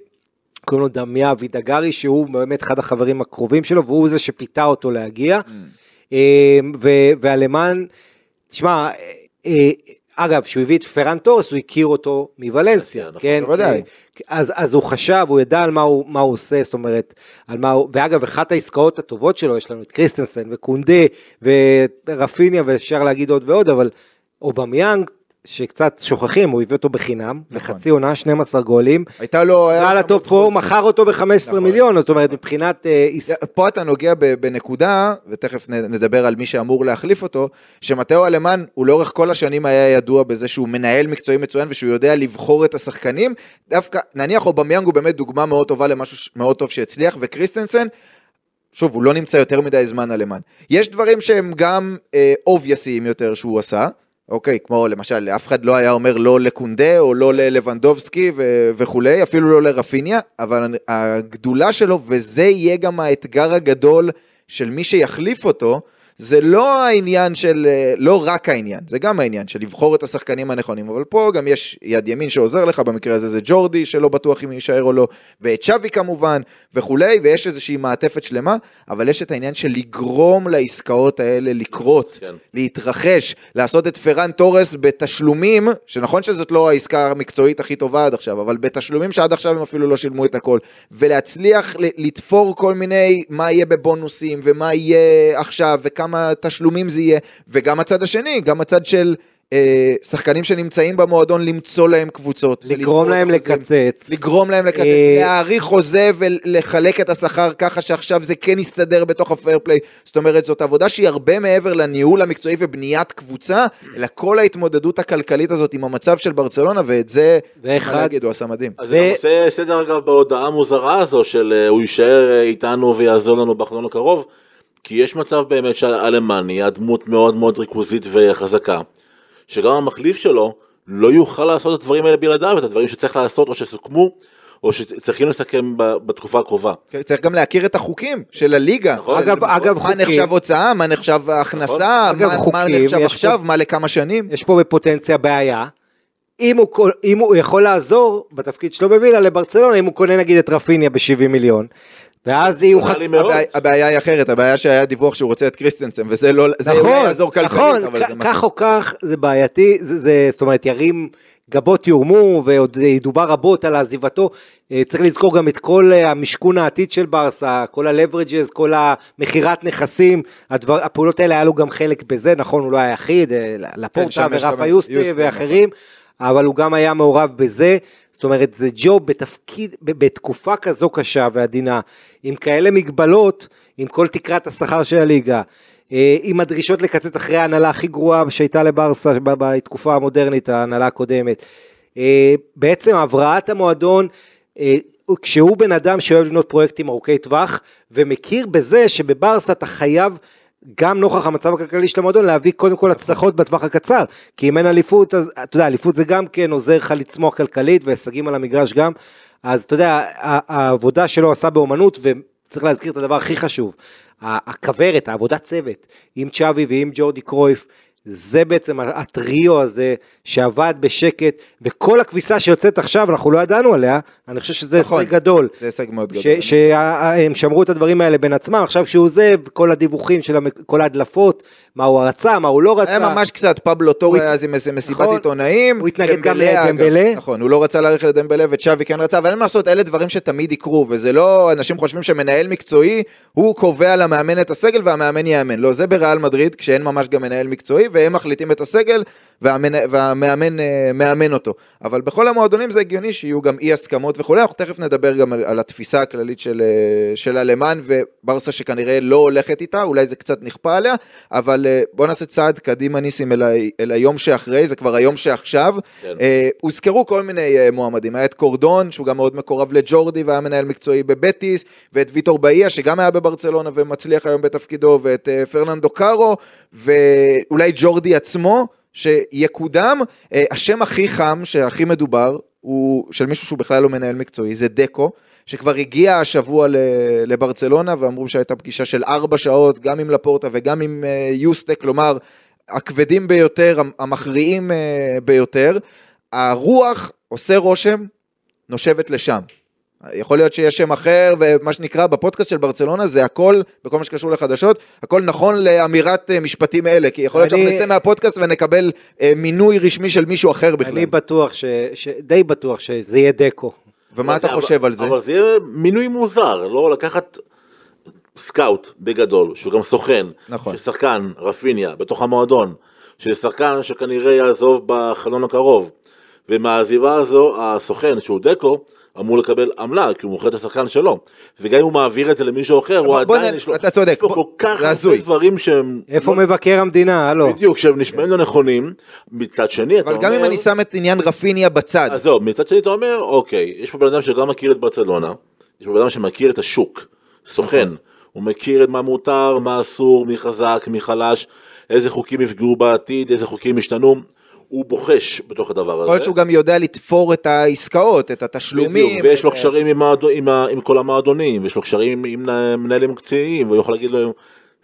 קוראים לו דמיה אבידגרי, שהוא באמת אחד החברים הקרובים שלו, והוא זה שפיתה אותו להגיע. אה, ו- והלמן, תשמע, אה, אה, אגב, כשהוא הביא את פרן תורס, הוא הכיר אותו מוולנסיה, נכון, כן? בוודאי. כי- אז, אז הוא חשב, הוא ידע על מה הוא, מה הוא עושה, זאת אומרת, על מה הוא, ואגב, אחת העסקאות הטובות שלו, יש לנו את קריסטנסן וקונדה ורפיניה, ואפשר להגיד עוד ועוד, אבל אובמיאנג, שקצת שוכחים, הוא הביא אותו בחינם, לחצי עונה, 12 גולים, הייתה לו... היה לו חוזה. 4, מכר אותו ב-15 מיליון, זאת אומרת, מבחינת... אה, פה אתה נוגע בנקודה, ותכף נדבר על מי שאמור להחליף אותו, שמטאו אלמן הוא לאורך כל השנים היה ידוע בזה שהוא מנהל מקצועי מצוין ושהוא יודע לבחור את השחקנים. דווקא, נניח אובמיאנג הוא באמת דוגמה מאוד טובה למשהו מאוד טוב שהצליח, וקריסטנסן, שוב, הוא לא נמצא יותר מדי זמן אלמן. יש דברים שהם גם obvious ים יותר שהוא עשה. אוקיי, כמו למשל, אף אחד לא היה אומר לא לקונדה או לא ללבנדובסקי ו- וכולי, אפילו לא לרפיניה, אבל הגדולה שלו, וזה יהיה גם האתגר הגדול של מי שיחליף אותו, זה לא העניין של, אה, לא רק העניין, זה גם העניין של לבחור את השחקנים הנכונים, אבל פה גם יש יד ימין שעוזר לך, במקרה הזה זה ג'ורדי, שלא בטוח אם יישאר או לא, ואת שווי כמובן, וכולי, ויש איזושהי מעטפת שלמה, אבל יש את העניין של לגרום לעסקאות האלה לקרות, כן. להתרחש, לעשות את פרן תורס בתשלומים, שנכון שזאת לא העסקה המקצועית הכי טובה עד עכשיו, אבל בתשלומים שעד עכשיו הם אפילו לא שילמו את הכל, ולהצליח לתפור כל מיני, מה יהיה בבונוסים, ומה יהיה עכשיו, וכמה תשלומים זה יהיה, וגם הצד השני, גם הצד של... אה, שחקנים שנמצאים במועדון למצוא להם קבוצות. לגרום להם את החוזים. לקצץ. לגרום להם לקצץ, אה, להאריך חוזה ולחלק את השכר ככה שעכשיו זה כן יסתדר בתוך הפייר פליי. זאת אומרת, זאת עבודה שהיא הרבה מעבר לניהול המקצועי ובניית קבוצה, אלא כל ההתמודדות הכלכלית הזאת עם המצב של ברצלונה, ואת זה, ואחד- מה להגיד, הוא עשה מדהים. אז ו- זה עושה סדר אגב בהודעה המוזרה הזו של אה, הוא יישאר אה, איתנו ויעזור לנו בחלון הקרוב, כי יש מצב באמת שהאלמני, הדמות מאוד מאוד ריכוזית וחזקה, שגם המחליף שלו לא יוכל לעשות את הדברים האלה בלעדיו, את הדברים שצריך לעשות או שסוכמו, או שצריכים לסכם בתקופה הקרובה. צריך גם להכיר את החוקים של הליגה. נכון. אגב- אגב, מה חוקים- נחשב הוצאה, מה נחשב הכנסה, אגב, מה- מה חוקים, נחשב יש עכשיו, פה- מה לכמה שנים. יש פה בפוטנציה בעיה. אם הוא, אם הוא יכול לעזור בתפקיד שלו בווילה לברצלונה, אם הוא קונה נגיד את רפיניה ב-70 מיליון, ואז. לי מאוד. הבעיה- הבעיה היא אחרת, הבעיה שהיה דיווח שהוא רוצה את קריסטנסן, וזה לא, זה נכון, אולי יעזור כלכלית, נכון, אבל זה כך או כך זה בעייתי, זה, זה, זאת אומרת ירים גבות יורמו ועוד ידובר רבות על עזיבתו, אה, צריך לזכור גם את כל אה, המשכון העתיד של ברסה, כל ה-leverages, כל המכירת נכסים, הדבר, הפעולות האלה היה לו גם חלק בזה, נכון הוא לא היה היחיד, אה, לפורטה ורפה יוסטי יוסטי, ואחרים, אבל הוא גם היה מעורב בזה, זאת אומרת זה ג'וב בתפקיד, בתקופה כזו קשה ועדינה, עם כאלה מגבלות, עם כל תקרת השכר של הליגה, אה, עם הדרישות לקצץ אחרי ההנהלה הכי גרועה שהייתה לברסה בתקופה המודרנית, ההנהלה הקודמת. אה, בעצם הבראת המועדון, אה, כשהוא בן אדם שאוהב לבנות פרויקטים ארוכי טווח, ומכיר בזה שבברסה אתה חייב גם נוכח המצב הכלכלי של המועדון להביא קודם כל הצלחות בטווח הקצר. כי אם אין אליפות אז אתה יודע אליפות זה גם כן עוזר לך לצמוח כלכלית והישגים על המגרש גם. אז אתה יודע העבודה שלו עשה באומנות וצריך להזכיר את הדבר הכי חשוב. הכוורת העבודת צוות עם צ'אבי ועם ג'ורדי קרויף זה בעצם הטריו הזה שעבד בשקט וכל הכביסה שיוצאת עכשיו אנחנו לא ידענו עליה אני חושב שזה נכון. הישג גדול זה הישג מאוד גדול. שהם שמרו את הדברים האלה בין עצמם, עכשיו שהוא עוזב, כל הדיווחים של המק- כל ההדלפות, מה הוא רצה, מה הוא לא רצה. היה ממש קצת, פבלו טורי הוא- היה אז עם איזה מסיבת נכון. עיתונאים. הוא התנגד גם לדמבלה. נכון, הוא לא רצה להאריך לדמבלה וצ'אבי כן רצה, אבל אין מה לעשות, אלה דברים שתמיד יקרו, וזה לא, אנשים חושבים שמנהל מקצועי, הוא קובע למאמן את הסגל והמאמן יאמן. לא, זה בריאל מדריד, כשאין ממש גם מנהל מקצועי, והם מחליטים את הסגל, והמנ... והמאמן אה, מאמן אותו. אבל בכל המועדונים זה הגיוני שיהיו גם אי הסכמות וכולי, אנחנו תכף נדבר גם על, על התפיסה הכללית של, אה, של אלמן וברסה שכנראה לא הולכת איתה, אולי זה קצת נכפה עליה, אבל אה, בוא נעשה צעד קדימה ניסים אל, ה... אל היום שאחרי, זה כבר היום שעכשיו. כן. אה, הוזכרו כל מיני מועמדים, היה את קורדון, שהוא גם מאוד מקורב לג'ורדי והיה מנהל מקצועי בבטיס, ואת ויטור באיה, שגם היה בברצלונה ומצליח היום בתפקידו, ואת פרננדו קארו, ואולי ג'ורדי עצמו. שיקודם, אה, השם הכי חם, שהכי מדובר, הוא של מישהו שהוא בכלל לא מנהל מקצועי, זה דקו, שכבר הגיע השבוע לברצלונה, ואמרו שהייתה פגישה של ארבע שעות, גם עם לפורטה וגם עם אה, יוסטק, כלומר, הכבדים ביותר, המ- המכריעים אה, ביותר. הרוח עושה רושם, נושבת לשם. יכול להיות שיש שם אחר, ומה שנקרא בפודקאסט של ברצלונה זה הכל, בכל מה שקשור לחדשות, הכל נכון לאמירת אה, משפטים אלה, כי יכול להיות אני- שאנחנו נצא מהפודקאסט ונקבל אה, מינוי רשמי של מישהו אחר בכלל. אני בטוח, ש... ש... די בטוח שזה יהיה דקו. ומה אתה אבל- חושב על זה? אבל זה יהיה מינוי מוזר, לא לקחת סקאוט בגדול, שהוא גם סוכן, נכון. ששחקן, רפיניה, בתוך המועדון, ששחקן שכנראה יעזוב בחלון הקרוב, ומהעזיבה הזו, הסוכן, שהוא דקו, אמור לקבל עמלה, כי הוא מוכר את השחקן שלו. וגם אם הוא מעביר את זה למישהו אחר, הוא עדיין יש לו... אתה צודק, יש פה כל כך הרבה. דברים שהם... איפה מבקר המדינה? הלו. בדיוק, שהם נשמעים לא נכונים. מצד שני, אתה אבל אומר... גם אם אני שם את עניין רפיניה בצד, עזוב, מצד שני אתה אומר, אוקיי, יש פה בן אדם שגם מכיר את ברצלונה, יש פה בן אדם שמכיר את השוק, סוכן, הוא מכיר את מה מותר, מה אסור, מי חזק, מי חלש, איזה חוקים יפגעו בעתיד, איזה חוקים ישתנו, הוא בוחש בתוך הדבר הזה. יכול להיות שהוא גם יודע לתפור את העסקאות, את התשלומים. בדיוק, ויש לו אה, קשרים עם, המועדו- עם, ה- עם כל המועדונים, ויש לו קשרים עם, עם מנהלים מקצועיים, והוא יכול להגיד לו,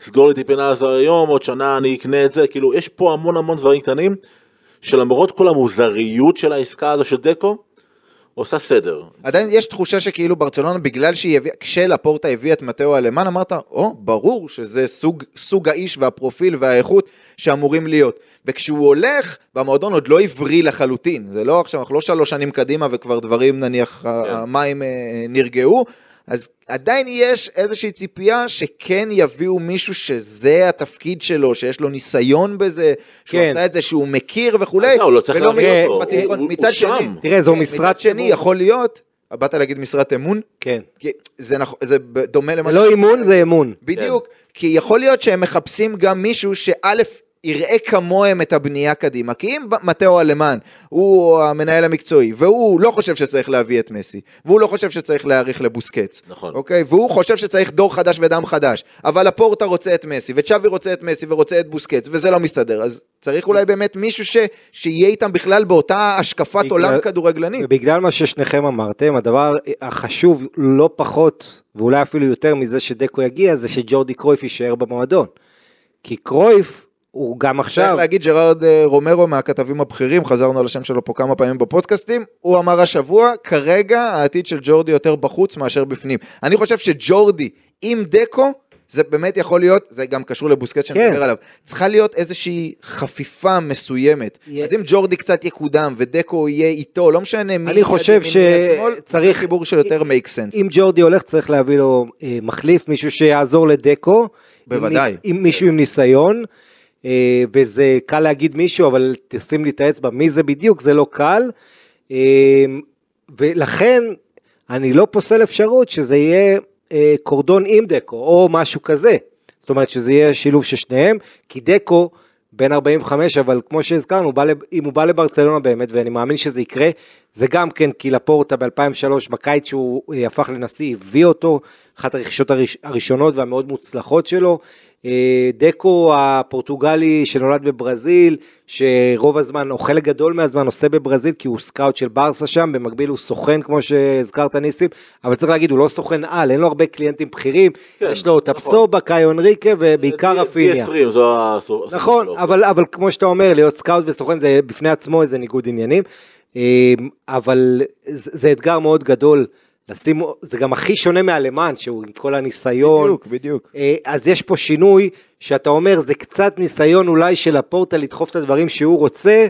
סגור לי את הפינה הזו היום, עוד שנה אני אקנה את זה, כאילו, יש פה המון המון דברים קטנים, שלמרות כל המוזריות של העסקה הזו של דקו, עושה סדר. עדיין יש תחושה שכאילו ברצלונה, בגלל שהיא הביאה, כשלפורטה הביא את מתאו אלמן, אמרת, או, ברור שזה סוג, סוג האיש והפרופיל והאיכות שאמורים להיות. וכשהוא הולך, והמועדון עוד לא הבריא לחלוטין, זה לא עכשיו, אנחנו לא שלוש שנים קדימה וכבר דברים, נניח, כן. המים אה, נרגעו, אז עדיין יש איזושהי ציפייה שכן יביאו מישהו שזה התפקיד שלו, שיש לו ניסיון בזה, שהוא כן. עשה את זה, שהוא מכיר וכולי, לא, לא צריך ולא מישהו חצי. הוא- מצד הוא שני, שם. תראה, זו כן, משרת מצד שני, אמון. יכול להיות, באת להגיד משרת אמון? כן. זה נכון, זה דומה למה לא אימון זה אמון. בדיוק, כי יכול להיות שהם מחפשים גם מישהו שא' יראה כמוהם את הבנייה קדימה, כי אם מתאו אלמן הוא המנהל המקצועי, והוא לא חושב שצריך להביא את מסי, והוא לא חושב שצריך להאריך לבוסקץ, נכון. אוקיי? והוא חושב שצריך דור חדש ודם חדש, אבל הפורטה רוצה את מסי, וצ'אבי רוצה את מסי ורוצה את בוסקץ, וזה לא מסתדר, אז צריך אולי באמת מישהו ש... שיהיה איתם בכלל באותה השקפת בגלל- עולם כדורגלנית. ובגלל מה ששניכם אמרתם, הדבר החשוב לא פחות, ואולי אפילו יותר מזה שדקו יגיע, זה שג'ורדי קרויף יישאר במועדון. כי קרויף הוא גם צריך עכשיו, להגיד ג'רארד אה, רומרו מהכתבים הבכירים, חזרנו על השם שלו פה כמה פעמים בפודקאסטים, הוא אמר השבוע, כרגע העתיד של ג'ורדי יותר בחוץ מאשר בפנים. אני חושב שג'ורדי עם דקו, זה באמת יכול להיות, זה גם קשור לבוסקט שנדבר כן. עליו, צריכה להיות איזושהי חפיפה מסוימת. יהיה- אז אם ג'ורדי קצת יקודם ודקו יהיה איתו, לא משנה מי אני חושב שצריך- חיבור שיותר make sense. אם ג'ורדי הולך צריך להביא לו אה, מחליף, מישהו שיעזור לדקו. בוודאי. עם, ניס- עם מישהו עם ניסיון, וזה קל להגיד מישהו, אבל תשים לי את האצבע, מי זה בדיוק, זה לא קל. אה, ולכן אני לא פוסל אפשרות שזה יהיה אה, קורדון עם דקו, או משהו כזה. זאת אומרת שזה יהיה שילוב של שניהם, כי דקו בן 45, אבל כמו שהזכרנו, אם הוא בא לברצלונה באמת, ואני מאמין שזה יקרה, זה גם כן כי לפורטה ב-2003, בקיץ שהוא אה, הפך לנשיא, הביא אותו, אחת הרכישות הראש, הראשונות והמאוד מוצלחות שלו. אה, דקו הפורטוגלי שנולד בברזיל, שרוב הזמן, או חלק גדול מהזמן עושה בברזיל, כי הוא סקאוט של ברסה שם, במקביל הוא סוכן, כמו שהזכרת ניסים, אבל צריך להגיד, הוא לא סוכן על, אין לו הרבה קליינטים בכירים, כן, יש לו נכון. הפסובה, קאיו אנריקה, ובעיקר רפיניה. P20 זו הסוג נכון, שלו. אבל, אבל כמו שאתה אומר, להיות סקאוט וסוכן זה בפני עצמו איזה ניגוד עניינים, אה, אבל זה, זה אתגר מאוד גדול לשים, זה גם הכי שונה מאלמן, שהוא עם כל הניסיון. בדיוק, בדיוק. אה, אז יש פה שינוי, שאתה אומר, זה קצת ניסיון אולי של לפורטה לדחוף את הדברים שהוא רוצה,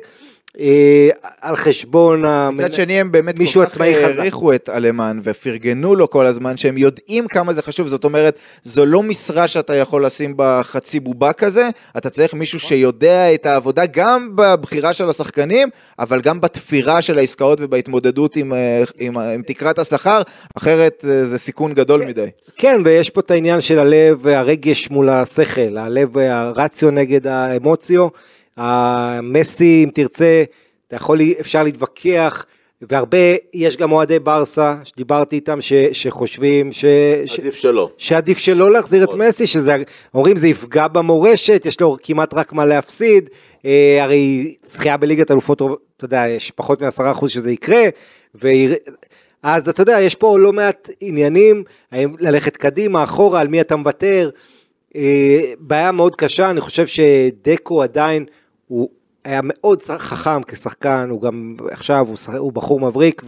על חשבון מצד שני הם באמת מישהו כל כך עצמאי חזק. העריכו את אלמן ופרגנו לו כל הזמן שהם יודעים כמה זה חשוב. זאת אומרת זו לא משרה שאתה יכול לשים בה חצי בובה כזה. אתה צריך מישהו שיודע את העבודה גם בבחירה של השחקנים אבל גם בתפירה של העסקאות ובהתמודדות עם, אה, עם, עם תקרת השכר. אחרת אה, זה סיכון גדול מדי. כן, ויש פה את העניין של הלב והרגש מול השכל, הלב והרציו נגד האמוציו, המסי, אם תרצה, אתה יכול, אפשר להתווכח, והרבה, יש גם אוהדי ברסה, שדיברתי איתם, ש, שחושבים ש, ש, עדיף שלא. שעדיף שלא להחזיר את נכון. מסי, שזה, אומרים זה יפגע במורשת, יש לו כמעט רק מה להפסיד, אה, הרי זכייה בליגת אלופות, אתה יודע, יש פחות מעשרה אחוז שזה יקרה, ויר... אז אתה יודע, יש פה לא מעט עניינים, האם ללכת קדימה, אחורה, על מי אתה מוותר, אה, בעיה מאוד קשה, אני חושב שדקו עדיין, הוא היה מאוד חכם כשחקן, הוא גם עכשיו, הוא, שח- הוא בחור מבריק,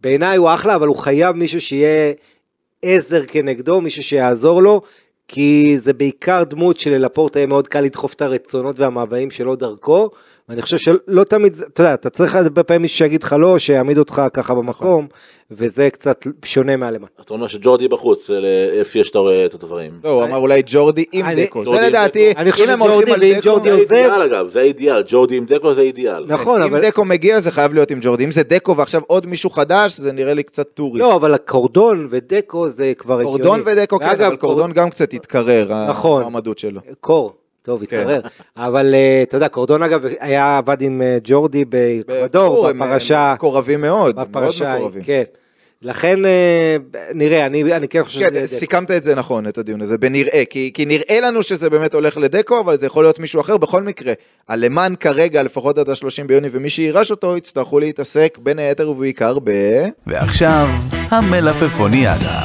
ובעיניי הוא אחלה, אבל הוא חייב מישהו שיהיה עזר כנגדו, מישהו שיעזור לו, כי זה בעיקר דמות שללפורט יהיה מאוד קל לדחוף את הרצונות והמאוויים שלו דרכו, ואני חושב שלא תמיד, אתה יודע, אתה צריך הרבה פעמים מישהו שיגיד לך לא, שיעמיד אותך ככה במקום, וזה קצת שונה מהלמה. אז אתה אומר שג'ורדי בחוץ, לפי איך שאתה רואה את הדברים. לא, הוא אמר אולי ג'ורדי עם דקו, זה עם לדעתי. אני חושב אם הם הולכים שג'ורדי על ואם דקו, זה האידיאל אגב, זה האידיאל, ג'ורדי עם דקו זה האידיאל. נכון, אם אבל... דקו מגיע זה חייב להיות עם ג'ורדי, אם זה דקו ועכשיו עוד מישהו חדש זה נראה לי קצת טוריסט. לא, אבל הקורדון ודקו זה כבר הגיוני. קורדון ודקו כן, אבל קורדון גם קצת התקרר, נכון. המועמדות שלו. קור, טוב, כן. התקרר. אבל אה, אתה יודע, קורדון אגב היה עבד עם אה, ג'ורדי באקוודור, בפרשה, הם מקורבים מאוד, מאוד בפרשה, מקורבים. כן. לכן אה, נראה, אני אני כן חושב כן, שזה... דקו. סיכמת את זה נכון, את הדיון הזה, בנראה, כי, כי נראה לנו שזה באמת הולך לדקו, אבל זה יכול להיות מישהו אחר, בכל מקרה, הלמן כרגע, לפחות עד ה-30 ביוני, ומי שיירש אותו, יצטרכו להתעסק בין היתר ובעיקר ב... ועכשיו, המלפפוניאדה.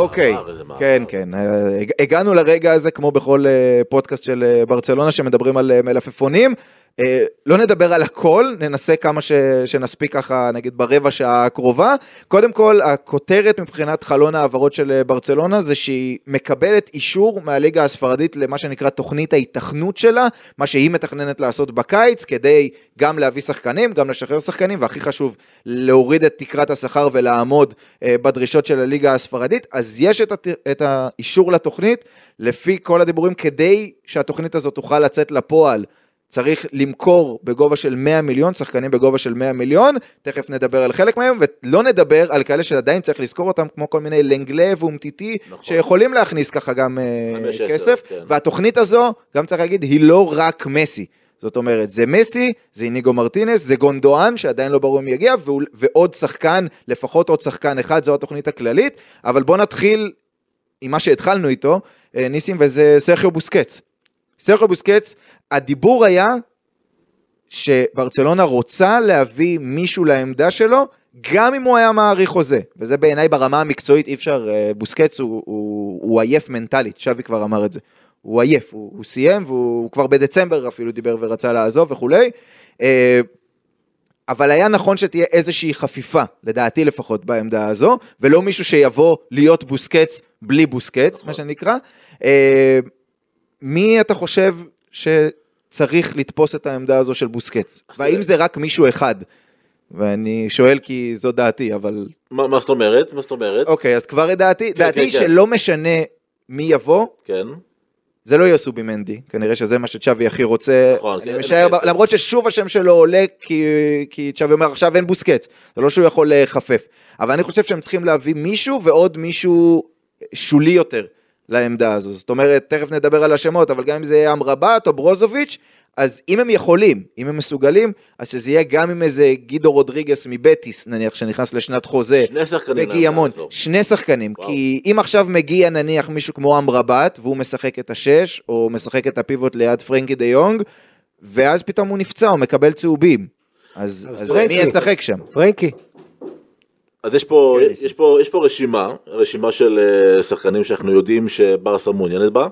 אוקיי, מעבר, איזה מעבר. כן, כן, אה, הג- הגענו לרגע הזה, כמו בכל אה, פודקאסט של אה, ברצלונה, שמדברים על מלפפונים, לא נדבר על הכל, ננסה כמה ש, שנספיק ככה, נגיד ברבע שעה הקרובה. קודם כל, הכותרת מבחינת חלון ההעברות של אה, ברצלונה זה שהיא מקבלת אישור מהליגה הספרדית למה שנקרא תוכנית ההיתכנות שלה, מה שהיא מתכננת לעשות בקיץ, כדי גם להביא שחקנים, גם לשחרר שחקנים, והכי חשוב, להוריד את תקרת השכר ולעמוד אה, בדרישות של הליגה הספרדית. אז יש את, הת, את האישור לתוכנית, לפי כל הדיבורים, כדי שהתוכנית הזאת תוכל לצאת לפועל. צריך למכור בגובה של 100 מיליון, שחקנים בגובה של 100 מיליון, תכף נדבר על חלק מהם, ולא נדבר על כאלה שעדיין צריך לזכור אותם, כמו כל מיני לנגלה ואומטיטי, נכון. שיכולים להכניס ככה גם אה, כסף, כן. והתוכנית הזו, גם צריך להגיד, היא לא רק מסי. זאת אומרת, זה מסי, זה איניגו מרטינס, זה גונדואן, שעדיין לא ברור אם יגיע, ועוד שחקן, לפחות עוד שחקן אחד, זו התוכנית הכללית, אבל בואו נתחיל עם מה שהתחלנו איתו, אה, ניסים, וזה סרחיו בוסקץ. סרחיו בוסקץ, הדיבור היה שברצלונה רוצה להביא מישהו לעמדה שלו, גם אם הוא היה מעריך חוזה. וזה בעיניי ברמה המקצועית, אי אפשר, אה, בוסקץ הוא, הוא, הוא עייף מנטלית, שווי כבר אמר את זה. הוא עייף, הוא, הוא סיים, והוא כבר בדצמבר אפילו דיבר ורצה לעזוב וכולי. אה, אבל היה נכון שתהיה איזושהי חפיפה, לדעתי לפחות, בעמדה הזו, ולא מישהו שיבוא להיות בוסקץ בלי בוסקץ, מה שנקרא. אה, מי אתה חושב שצריך לתפוס את העמדה הזו של בוסקץ? והאם זה רק מישהו אחד? ואני שואל כי זו דעתי, אבל... מה מה זאת אומרת? מה זאת אומרת? אוקיי, אז כבר דעתי, כן, דעתי כן, כן. שלא משנה מי יבוא, כן. זה לא יהיה סובימנדי, כנראה שזה מה שצ'אבי הכי רוצה, נכון, אני כן, משער, כן. למרות ששוב השם שלו עולה, כי, כי צ'אבי אומר עכשיו אין בוסקץ, זה לא שהוא יכול לחפף, אבל אני חושב שהם צריכים להביא מישהו ועוד מישהו שולי יותר לעמדה הזו, זאת אומרת, תכף נדבר על השמות, אבל גם אם זה יהיה אמרבת או ברוזוביץ', אז אם הם יכולים, אם הם מסוגלים, אז שזה יהיה גם עם איזה גידו רודריגס מבטיס, נניח, שנכנס לשנת חוזה, שני שחקנים לעמדה הזו. שני שחקנים, וואו. כי אם עכשיו מגיע נניח מישהו כמו אמרבת, והוא משחק את השש, או משחק את הפיבוט ליד פרנקי דה יונג, ואז פתאום הוא נפצע, הוא מקבל צהובים. אז, אז אז פרנקי. מי ישחק שם? פרנקי. אז יש פה, כן. יש פה, יש פה רשימה, רשימה של אה, שחקנים שאנחנו יודעים שברסה מעוניינת בה,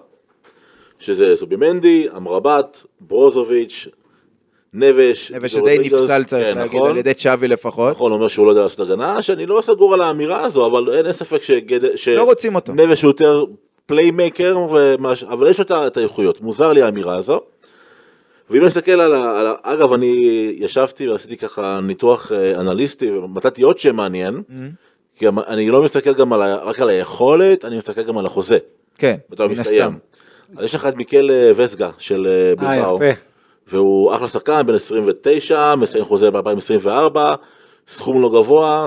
שזה זובימנדי, אמרבת, ברוזוביץ', נבש, נבש שדי נפסל צריך כן, להגיד, נכון? על ידי צ'אבי לפחות. נכון, אומר שהוא לא יודע לעשות הגנה, שאני לא סגור על האמירה הזו, אבל אין ספק שגד... ש... לא רוצים אותו. נבש הוא יותר playmaker, ומש... אבל יש לו את האיכויות, מוזר לי האמירה הזו. ואם נסתכל על ה... על ה... אגב, אני ישבתי ועשיתי ככה ניתוח אה, אנליסטי, ומצאתי עוד שם מעניין, Mm-hmm. כי אני לא מסתכל גם על ה... רק על היכולת, אני מסתכל גם על החוזה. כן, מן. הסתם. אז יש לך את מיקל אה, וסגה של אה, בלבאו. והוא אחלה שחקן, בן 29, מסיים חוזה ב-2024, סכום לא גבוה,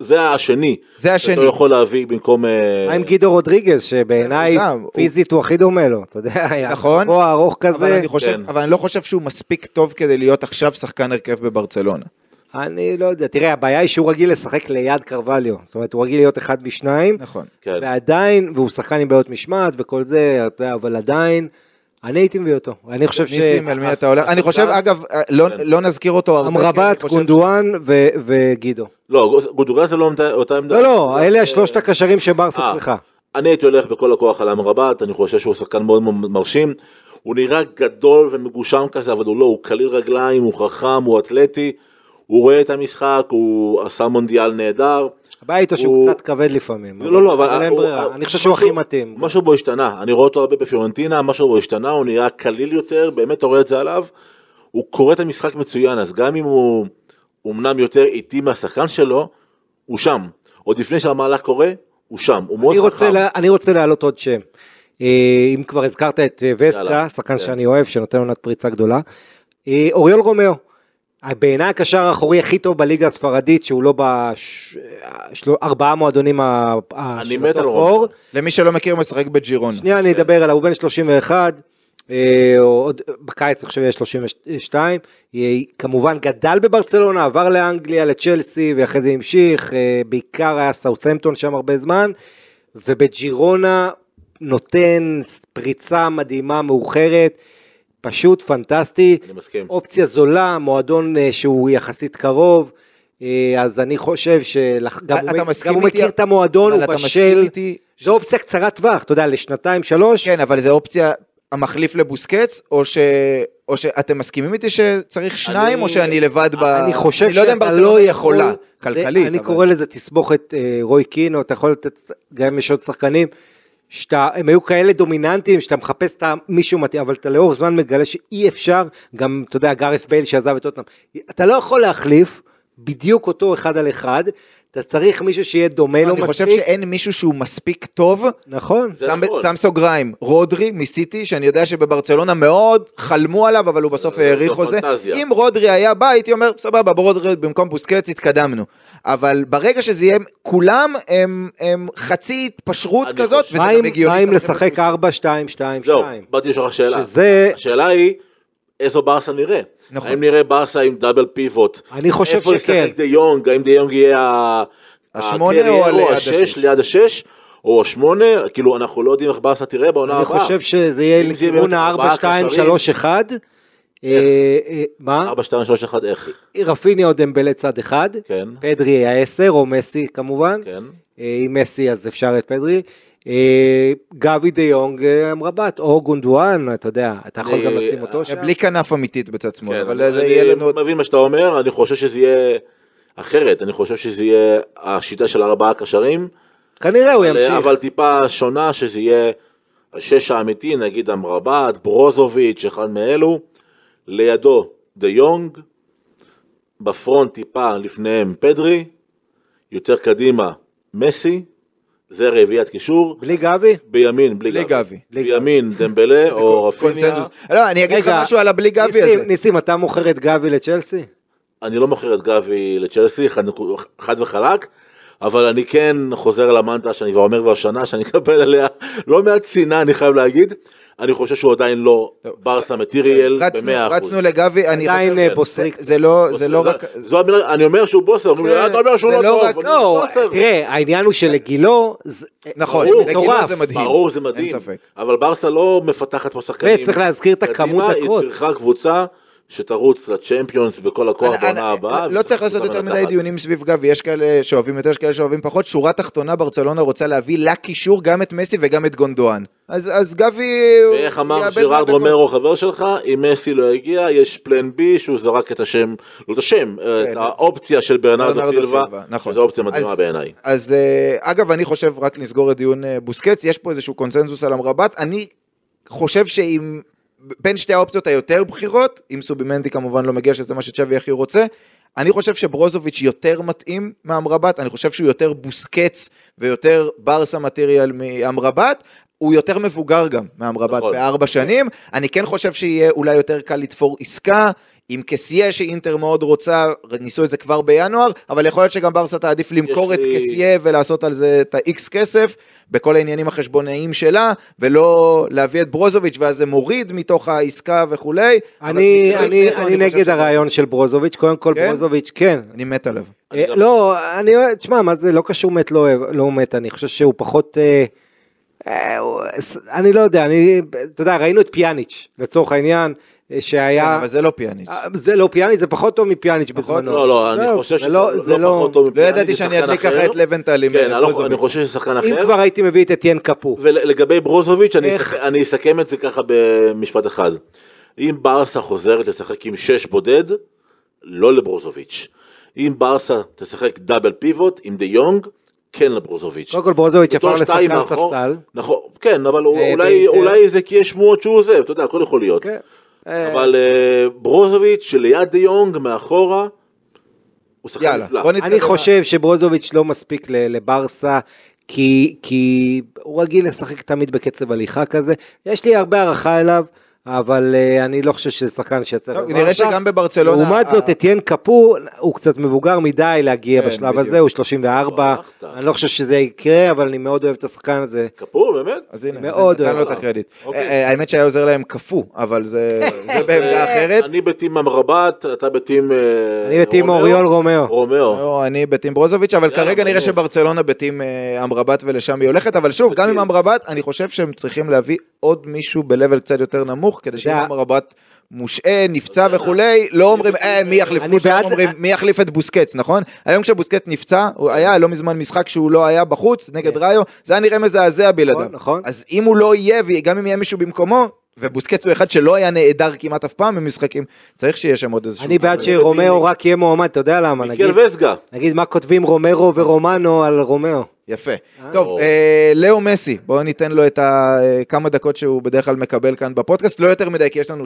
זה- השני. זה השני. שאתה יכול להביא במקום... אה, מה עם גידו רודריגז, שבעיניי הוא- פיזית הוא הכי דומה לו, אתה יודע, נכון. גבוה ארוך כזה. כן. אבל אני לא חושב שהוא מספיק טוב כדי להיות עכשיו שחקן הרכב בברצלונה. אני לא יודע, תראה, הבעיה היא שהוא רגיל לשחק ליד קרווליו, זאת אומרת, הוא רגיל להיות אחד משניים, נכון. כן. ועדיין, והוא שחקן עם בעיות משמעת וכל זה, אתה יודע, אבל עדיין, אני הייתי מביא אותו, אני חושב ש... ניסים, על מי אתה הולך? אני חושב, אגב, לא- כן. לא נזכיר אותו הרבה. אמרבת, חושב גונדואן ו- וגידו. לא, גודוגה זה לא אותה- עמדה. לא, לא, אלה אה, השלושת הקשרים שברסה אה, צריכה. אני הייתי הולך בכל הכוח על אמרבת, אני חושב שהוא שחקן מאוד מרשים. הוא נראה גדול ומגושם כזה, אבל הוא לא, הוא קליל רגליים, הוא חכם, הוא אתלטי, הוא רואה את המשחק, הוא עשה מונדיאל נהדר. הבעיה שהוא הוא- קצת כבד לפעמים. לא, לא, אבל... אין ברירה, אני חושב שהוא הכי מתאים. משהו בו השתנה, אני רואה אותו הרבה בפיורנטינה, משהו בו השתנה, הוא נראה קליל יותר, באמת אתה רואה את זה עליו. הוא קורא את המשחק מצוין, אז גם אם הוא אמנם יותר איטי מהשחקן שלו, הוא שם. עוד לפני שהמהלך קורה, הוא שם, הוא מאוד חכם. אני רוצה להעלות עוד שם. אה, אם כבר הזכרת את אה, וסקה, שחקן כן. שאני אוהב, שנותן עונת פריצה גדולה. אה, אוריול רומאו, בעיניי הקשר האחורי הכי טוב בליגה הספרדית, שהוא לא בארבעה מועדונים אני מת על. פור. למי שלא מכיר, הוא משחק בג'ירון. שנייה אני אדבר עליו, הוא בן 31, אה, עוד בקיץ אני חושב 32, אה, כמובן גדל בברצלונה, עבר לאנגליה, לצ'לסי, ואחרי זה המשיך, אה, בעיקר היה סאות'מפטון שם הרבה זמן, ובג'ירונה נותן פריצה מדהימה מאוחרת, פשוט פנטסטי, אני מסכים. אופציה זולה, מועדון אה, שהוא יחסית קרוב. אה, אז אני חושב שגם אתה הוא, מסכים גם הוא איתי? מכיר את המועדון, הוא אתה מסכים בשל, איתי זו אופציה קצרת טווח, אתה יודע, לשנתיים, שלוש, כן, אבל זו אופציה, המחליף לבוסקץ, או, ש... או שאתם מסכימים איתי שצריך שניים, אני- או שאני לבד ב... אני חושב אני לא יודע שאתה ברצלונה לא יכולה, יכול, כלכלית. זה, אני אבל- קורא לזה תסבוכת אה, רוי קינו, אתה יכול לתת, גם אם יש עוד שחקנים, שאתה, הם היו כאלה דומיננטיים, שאתה מחפש את מישהו מתאים, אבל אתה לאורך זמן מגלה שאי אפשר, גם, אתה יודע, גארס בייל שעזב את אותם, אתה לא יכול להחליף בדיוק אותו אחד על אחד, אתה צריך מישהו שיהיה דומה לו אני חושב מספיק, שאין מישהו שהוא מספיק טוב. נכון, שם, נכון. שם סוגריים, רודרי מסיטי, שאני יודע שבברצלונה מאוד חלמו עליו, אבל הוא בסוף זו האריך חוזה. אם רודרי היה בא, הייתי אומר, סבבה, ברודרי במקום בוסקץ התקדמנו. אבל ברגע שזה יהיה, כולם הם, הם חצי התפשרות אני כזאת, וזה גם הגיוני. מה אם לשחק מחליף 4, 2, 2, זהו, 2, באתי לשאול לך שאלה. שזה- השאלה היא, איזו ברסה נראה? נכון. האם נראה ברסה עם דאבל פיבוט? אני חושב איפה שכן. ישחק דה יונג? האם דה יונג יהיה ה- השמונה או ליד השש? ליד השש? או השמונה? כאילו, אנחנו לא יודעים איך ברסה תראה בעונה אני הבאה. חושב שזה יהיה לכיוון באמת ה-4, ארבעה 2, קשרים. 3, 1. מה? 4, 2, 3, 1, איך? רפיני או דמבלה צד אחד, כן. פדרי ה-10 או מסי כמובן, כן. אה, עם מסי אז אפשר את פדרי, אה, גבי דה יונג אה, אמרבת, או גונדואן, אתה יודע, אתה יכול אני- גם לשים אותו שם. בלי כנף אמיתית בצד שמאל, כן, אבל זה אני יהיה לנו... עוד- מבין מה שאתה אומר, אני חושב שזה יהיה אחרת, אני חושב שזה יהיה השיטה של ארבעה קשרים, כנראה הוא אבל- ימשיך. אבל טיפה שונה, שזה יהיה השש האמיתי, נגיד אמרבת, ברוזוביץ', אחד מאלו, לידו דה יונג, בפרונט טיפה לפניהם פדרי, יותר קדימה מסי, זה רביעיית קישור, בלי גבי? בימין בלי בלי גבי, גבי. בימין דמבלה או רפיניה. לא, אני אגיד לך משהו על הבלי גבי ניסים, הזה. ניסים, אתה מוכר את גבי לצ'לסי? אני לא מוכר את גבי לצ'לסי, חד, חד וחלק, אבל אני כן חוזר למנטרה שאני כבר אומר כבר שנה, שאני אקבל עליה לא מעט שנאה, אני חייב להגיד. אני חושב שהוא עדיין לא ברסה מטריאל רצנו- במאה אחוז. רצנו לגבי, אני עדיין חושב... אה, כן. בוסריק. זה לא, זה לא רק... זו המילה, אני אומר שהוא בוסר, כן, "אה, אתה אומר שהוא לא לא טוב, לא, בוסר." תראה, העניין הוא שלגילו, נכון, לגילו. זה מדהים. ברור, זה אין מדהים, ספק. אבל ברסה לא מפתחת פה שחקנים. וצריך להזכיר את הכמות הקרות. היא צריכה קבוצה שתרוץ לצ'מפיונס בכל הכוח בעונה הבאה. לא צריך לעשות יותר מדי דיונים סביב גבי, יש כאלה שאוהבים יותר, יש כאלה שאוהבים פחות. שורה תחתונה, ברצלונה רוצה להביא לקישור גם את מסי וגם את גונדואן. אז אז גבי... ואיך אמר מהדקות. רומרו חבר שלך, אם מסי לא הגיע, יש פלן בי שהוא זרק את השם, לא את השם, את האופציה של ברנרדו סילבה, נכון. שזו אופציה מדהימה בעיניי. אז אה, אגב, אני חושב, רק נסגור את דיון אה, בוסקץ, יש פה איזשהו קונצנזוס על אמרבת. אני חושב שאם... בין שתי האופציות היותר בכירות, אם סובימנדי כמובן לא מגיע, שזה מה שצ'אבי הכי רוצה, אני חושב שברוזוביץ' יותר מתאים מאמרבת, אני חושב שהוא יותר בוסקץ ויותר ברסה מטריאל מאמרבת. הוא יותר מבוגר גם מאמרבת נכון. בארבע שנים, אני כן חושב שיהיה אולי יותר קל לתפור עסקה, עם קסיה שאינטר מאוד רוצה, ניסו את זה כבר בינואר, אבל יכול להיות שגם ברסה תעדיף למכור את לי- קסיה ולעשות על זה את ה-X כסף, בכל העניינים החשבונאיים שלה, ולא להביא את ברוזוביץ' ואז זה מוריד מתוך העסקה וכולי. אני, אני, נטו, אני חושב נגד שזה- הרעיון של ברוזוביץ', קודם כל כן? ברוזוביץ', כן. אני מת עליו. אני אה, לא, אני תשמע, מה זה, לא קשור מת, לא לא מת, אני חושב שהוא פחות, אה, אה, אני לא יודע, אני, אתה יודע, ראינו את פיאניץ', לצורך העניין, אה, כן, שהיה, אבל זה לא פיאניץ'. אה, זה לא פיאניץ', זה פחות טוב מפיאניץ' בזמנו. לא, לא, אני לא, חושב זה שזה לא- לא זה לא, פחות טוב לא מפיאניץ', ידעתי זה שאני אדליק ככה אחר. את לבנטל עם כן, אה, אני לא- ברוזוביץ'. אני חושב שזה שחקן אם אחר. כבר הייתי מביא את אתיין קפו. ולגבי ברוזוביץ', אני איך? אסכ- אני אסכם את זה ככה במשפט אחד. אם ברסה חוזרת לשחק עם שש בודד, לא לברוזוביץ'. אם ברסה תשחק דאבל פיבוט עם דה יונג, כן לברוזוביץ'. קודם כל ברוזוביץ' עבר שתיים לשחקן ספסל. נכון, כן, אבל אה, אולי. אולי זה כי יש שמועות שהוא עוזב, אתה יודע, הכל יכול להיות. אבל אה, ברוזוביץ' שליד דה יונג מאחורה, הוא שחקן נפלא. אני חושב שברוזוביץ' לא מספיק ל- לברסה, כי, כי הוא רגיל לשחק תמיד בקצב הליכה כזה. יש לי הרבה הערכה אליו, אבל אה, אני לא חושב שזה שחקן שיצא טוב, נראה שגם בברצלונה- לעומת זאת, ה- אתיין קפו, הוא קצת מבוגר מדי להגיע כן, בשלב בדיוק. הזה, הוא 34. הלכת. אני לא חושב שזה יקרה, אבל אני מאוד אוהב את השחקן הזה. כפור, באמת? אז הנה, מאוד נתן לו אוהב. את הקרדיט. אוקיי. אה, האמת שהיה עוזר להם קפוא, אבל זה [LAUGHS] זה בעמדה אחרת. אני ב team אמרבת, אתה ב team... אה, אני ב team אוריול רומאו. רומאו. לא, אני ב team ברוזוביץ', אבל כרגע נראה. שברצלונה ב team אה, אמרבת ולשם היא הולכת, אבל שוב, גם עם. אמרבת, אני חושב שהם צריכים להביא עוד מישהו ב-level קצת יותר נמוך, כדי שאם יודע- אמרבת מושעה, נפצע וכולי, לא אומרים, אה, מי יחליף, כמו בעד- אומרים, מי יחליף את בוסקץ, נכון? היום כשבוסקץ נפצע, הוא היה לא מזמן משחק שהוא לא היה בחוץ, נגד ראיו, זה היה נראה מזעזע בלעדיו. נכון. אז אם הוא לא יהיה, וגם אם יהיה מישהו במקומו, ובוסקץ הוא אחד שלא היה נעדר כמעט אף פעם במשחקים, צריך שיהיה שם עוד איזשהו... אני בעד אבל שרומאו רק יהיה מועמד, אתה יודע למה. נגיד מה כותבים רומרו ורומנו על רומאו. יפה. טוב, אה, לאו מסי, בואו ניתן לו את הכמה דקות שהוא בדרך כלל מקבל כאן בפודקאסט, לא יותר מדי, כי יש לנו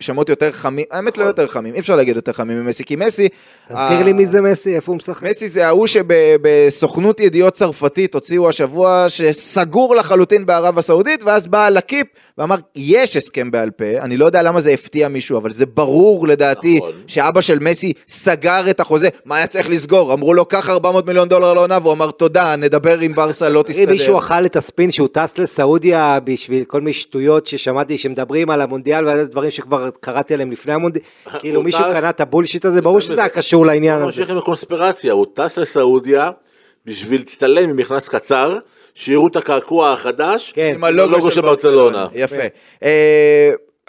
שמות יותר חמים, האמת לא יותר חמים, אי אפשר להגיד יותר חמים ממסי, כי מסי... תזכיר אה, לי מי זה מסי, איפה הוא משחק? מסי זה ההוא שבסוכנות ידיעות צרפתית הוציאו השבוע שסגור לחלוטין בערב הסעודית, ואז בא לקיפ ואמר, יש הסכם בעל פה, אני לא יודע למה זה הפתיע מישהו, אבל זה ברור לדעתי נכון. שאבא של מסי סגר את החוזה, מה היה צריך לסגור? אמרו לו, קח 400 מיליון דולר לעונה, והוא אמר, תודה, נדבר עם ברסה, לא אם תסתדר. מישהו אכל את הספין שהוא טס לסעודיה בשביל כל מיני שטויות ששמעתי שמדברים על המונדיאל ועל איזה דברים שכבר קראתי עליהם לפני המונדיאל, [LAUGHS] כאילו הוא מישהו קנה את הבולשיט הזה, ברור שזה היה קשור לעניין הוא הזה. ממשיך עם הקונספירציה, הוא טס לסעודיה בשביל להצטלם עם מכנס קצר, שיראו את הקעקוע החדש, כן. עם הלוגו של ברצלונה. יפה.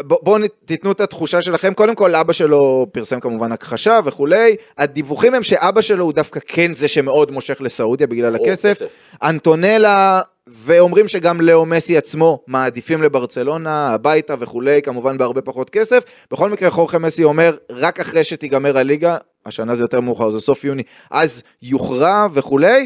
בואו תיתנו את התחושה שלכם. קודם כל, אבא שלו פרסם כמובן הכחשה וכולי. הדיווחים הם שאבא שלו הוא דווקא כן זה שמאוד מושך לסעודיה בגלל הכסף. כסף. אנטונלה, ואומרים שגם לאו מסי עצמו מעדיפים לברצלונה, הביתה וכולי, כמובן בהרבה פחות כסף. בכל מקרה, חורכה מסי אומר, רק אחרי שתיגמר הליגה, השנה זה יותר מאוחר, זה סוף יוני, אז יוכרע וכולי.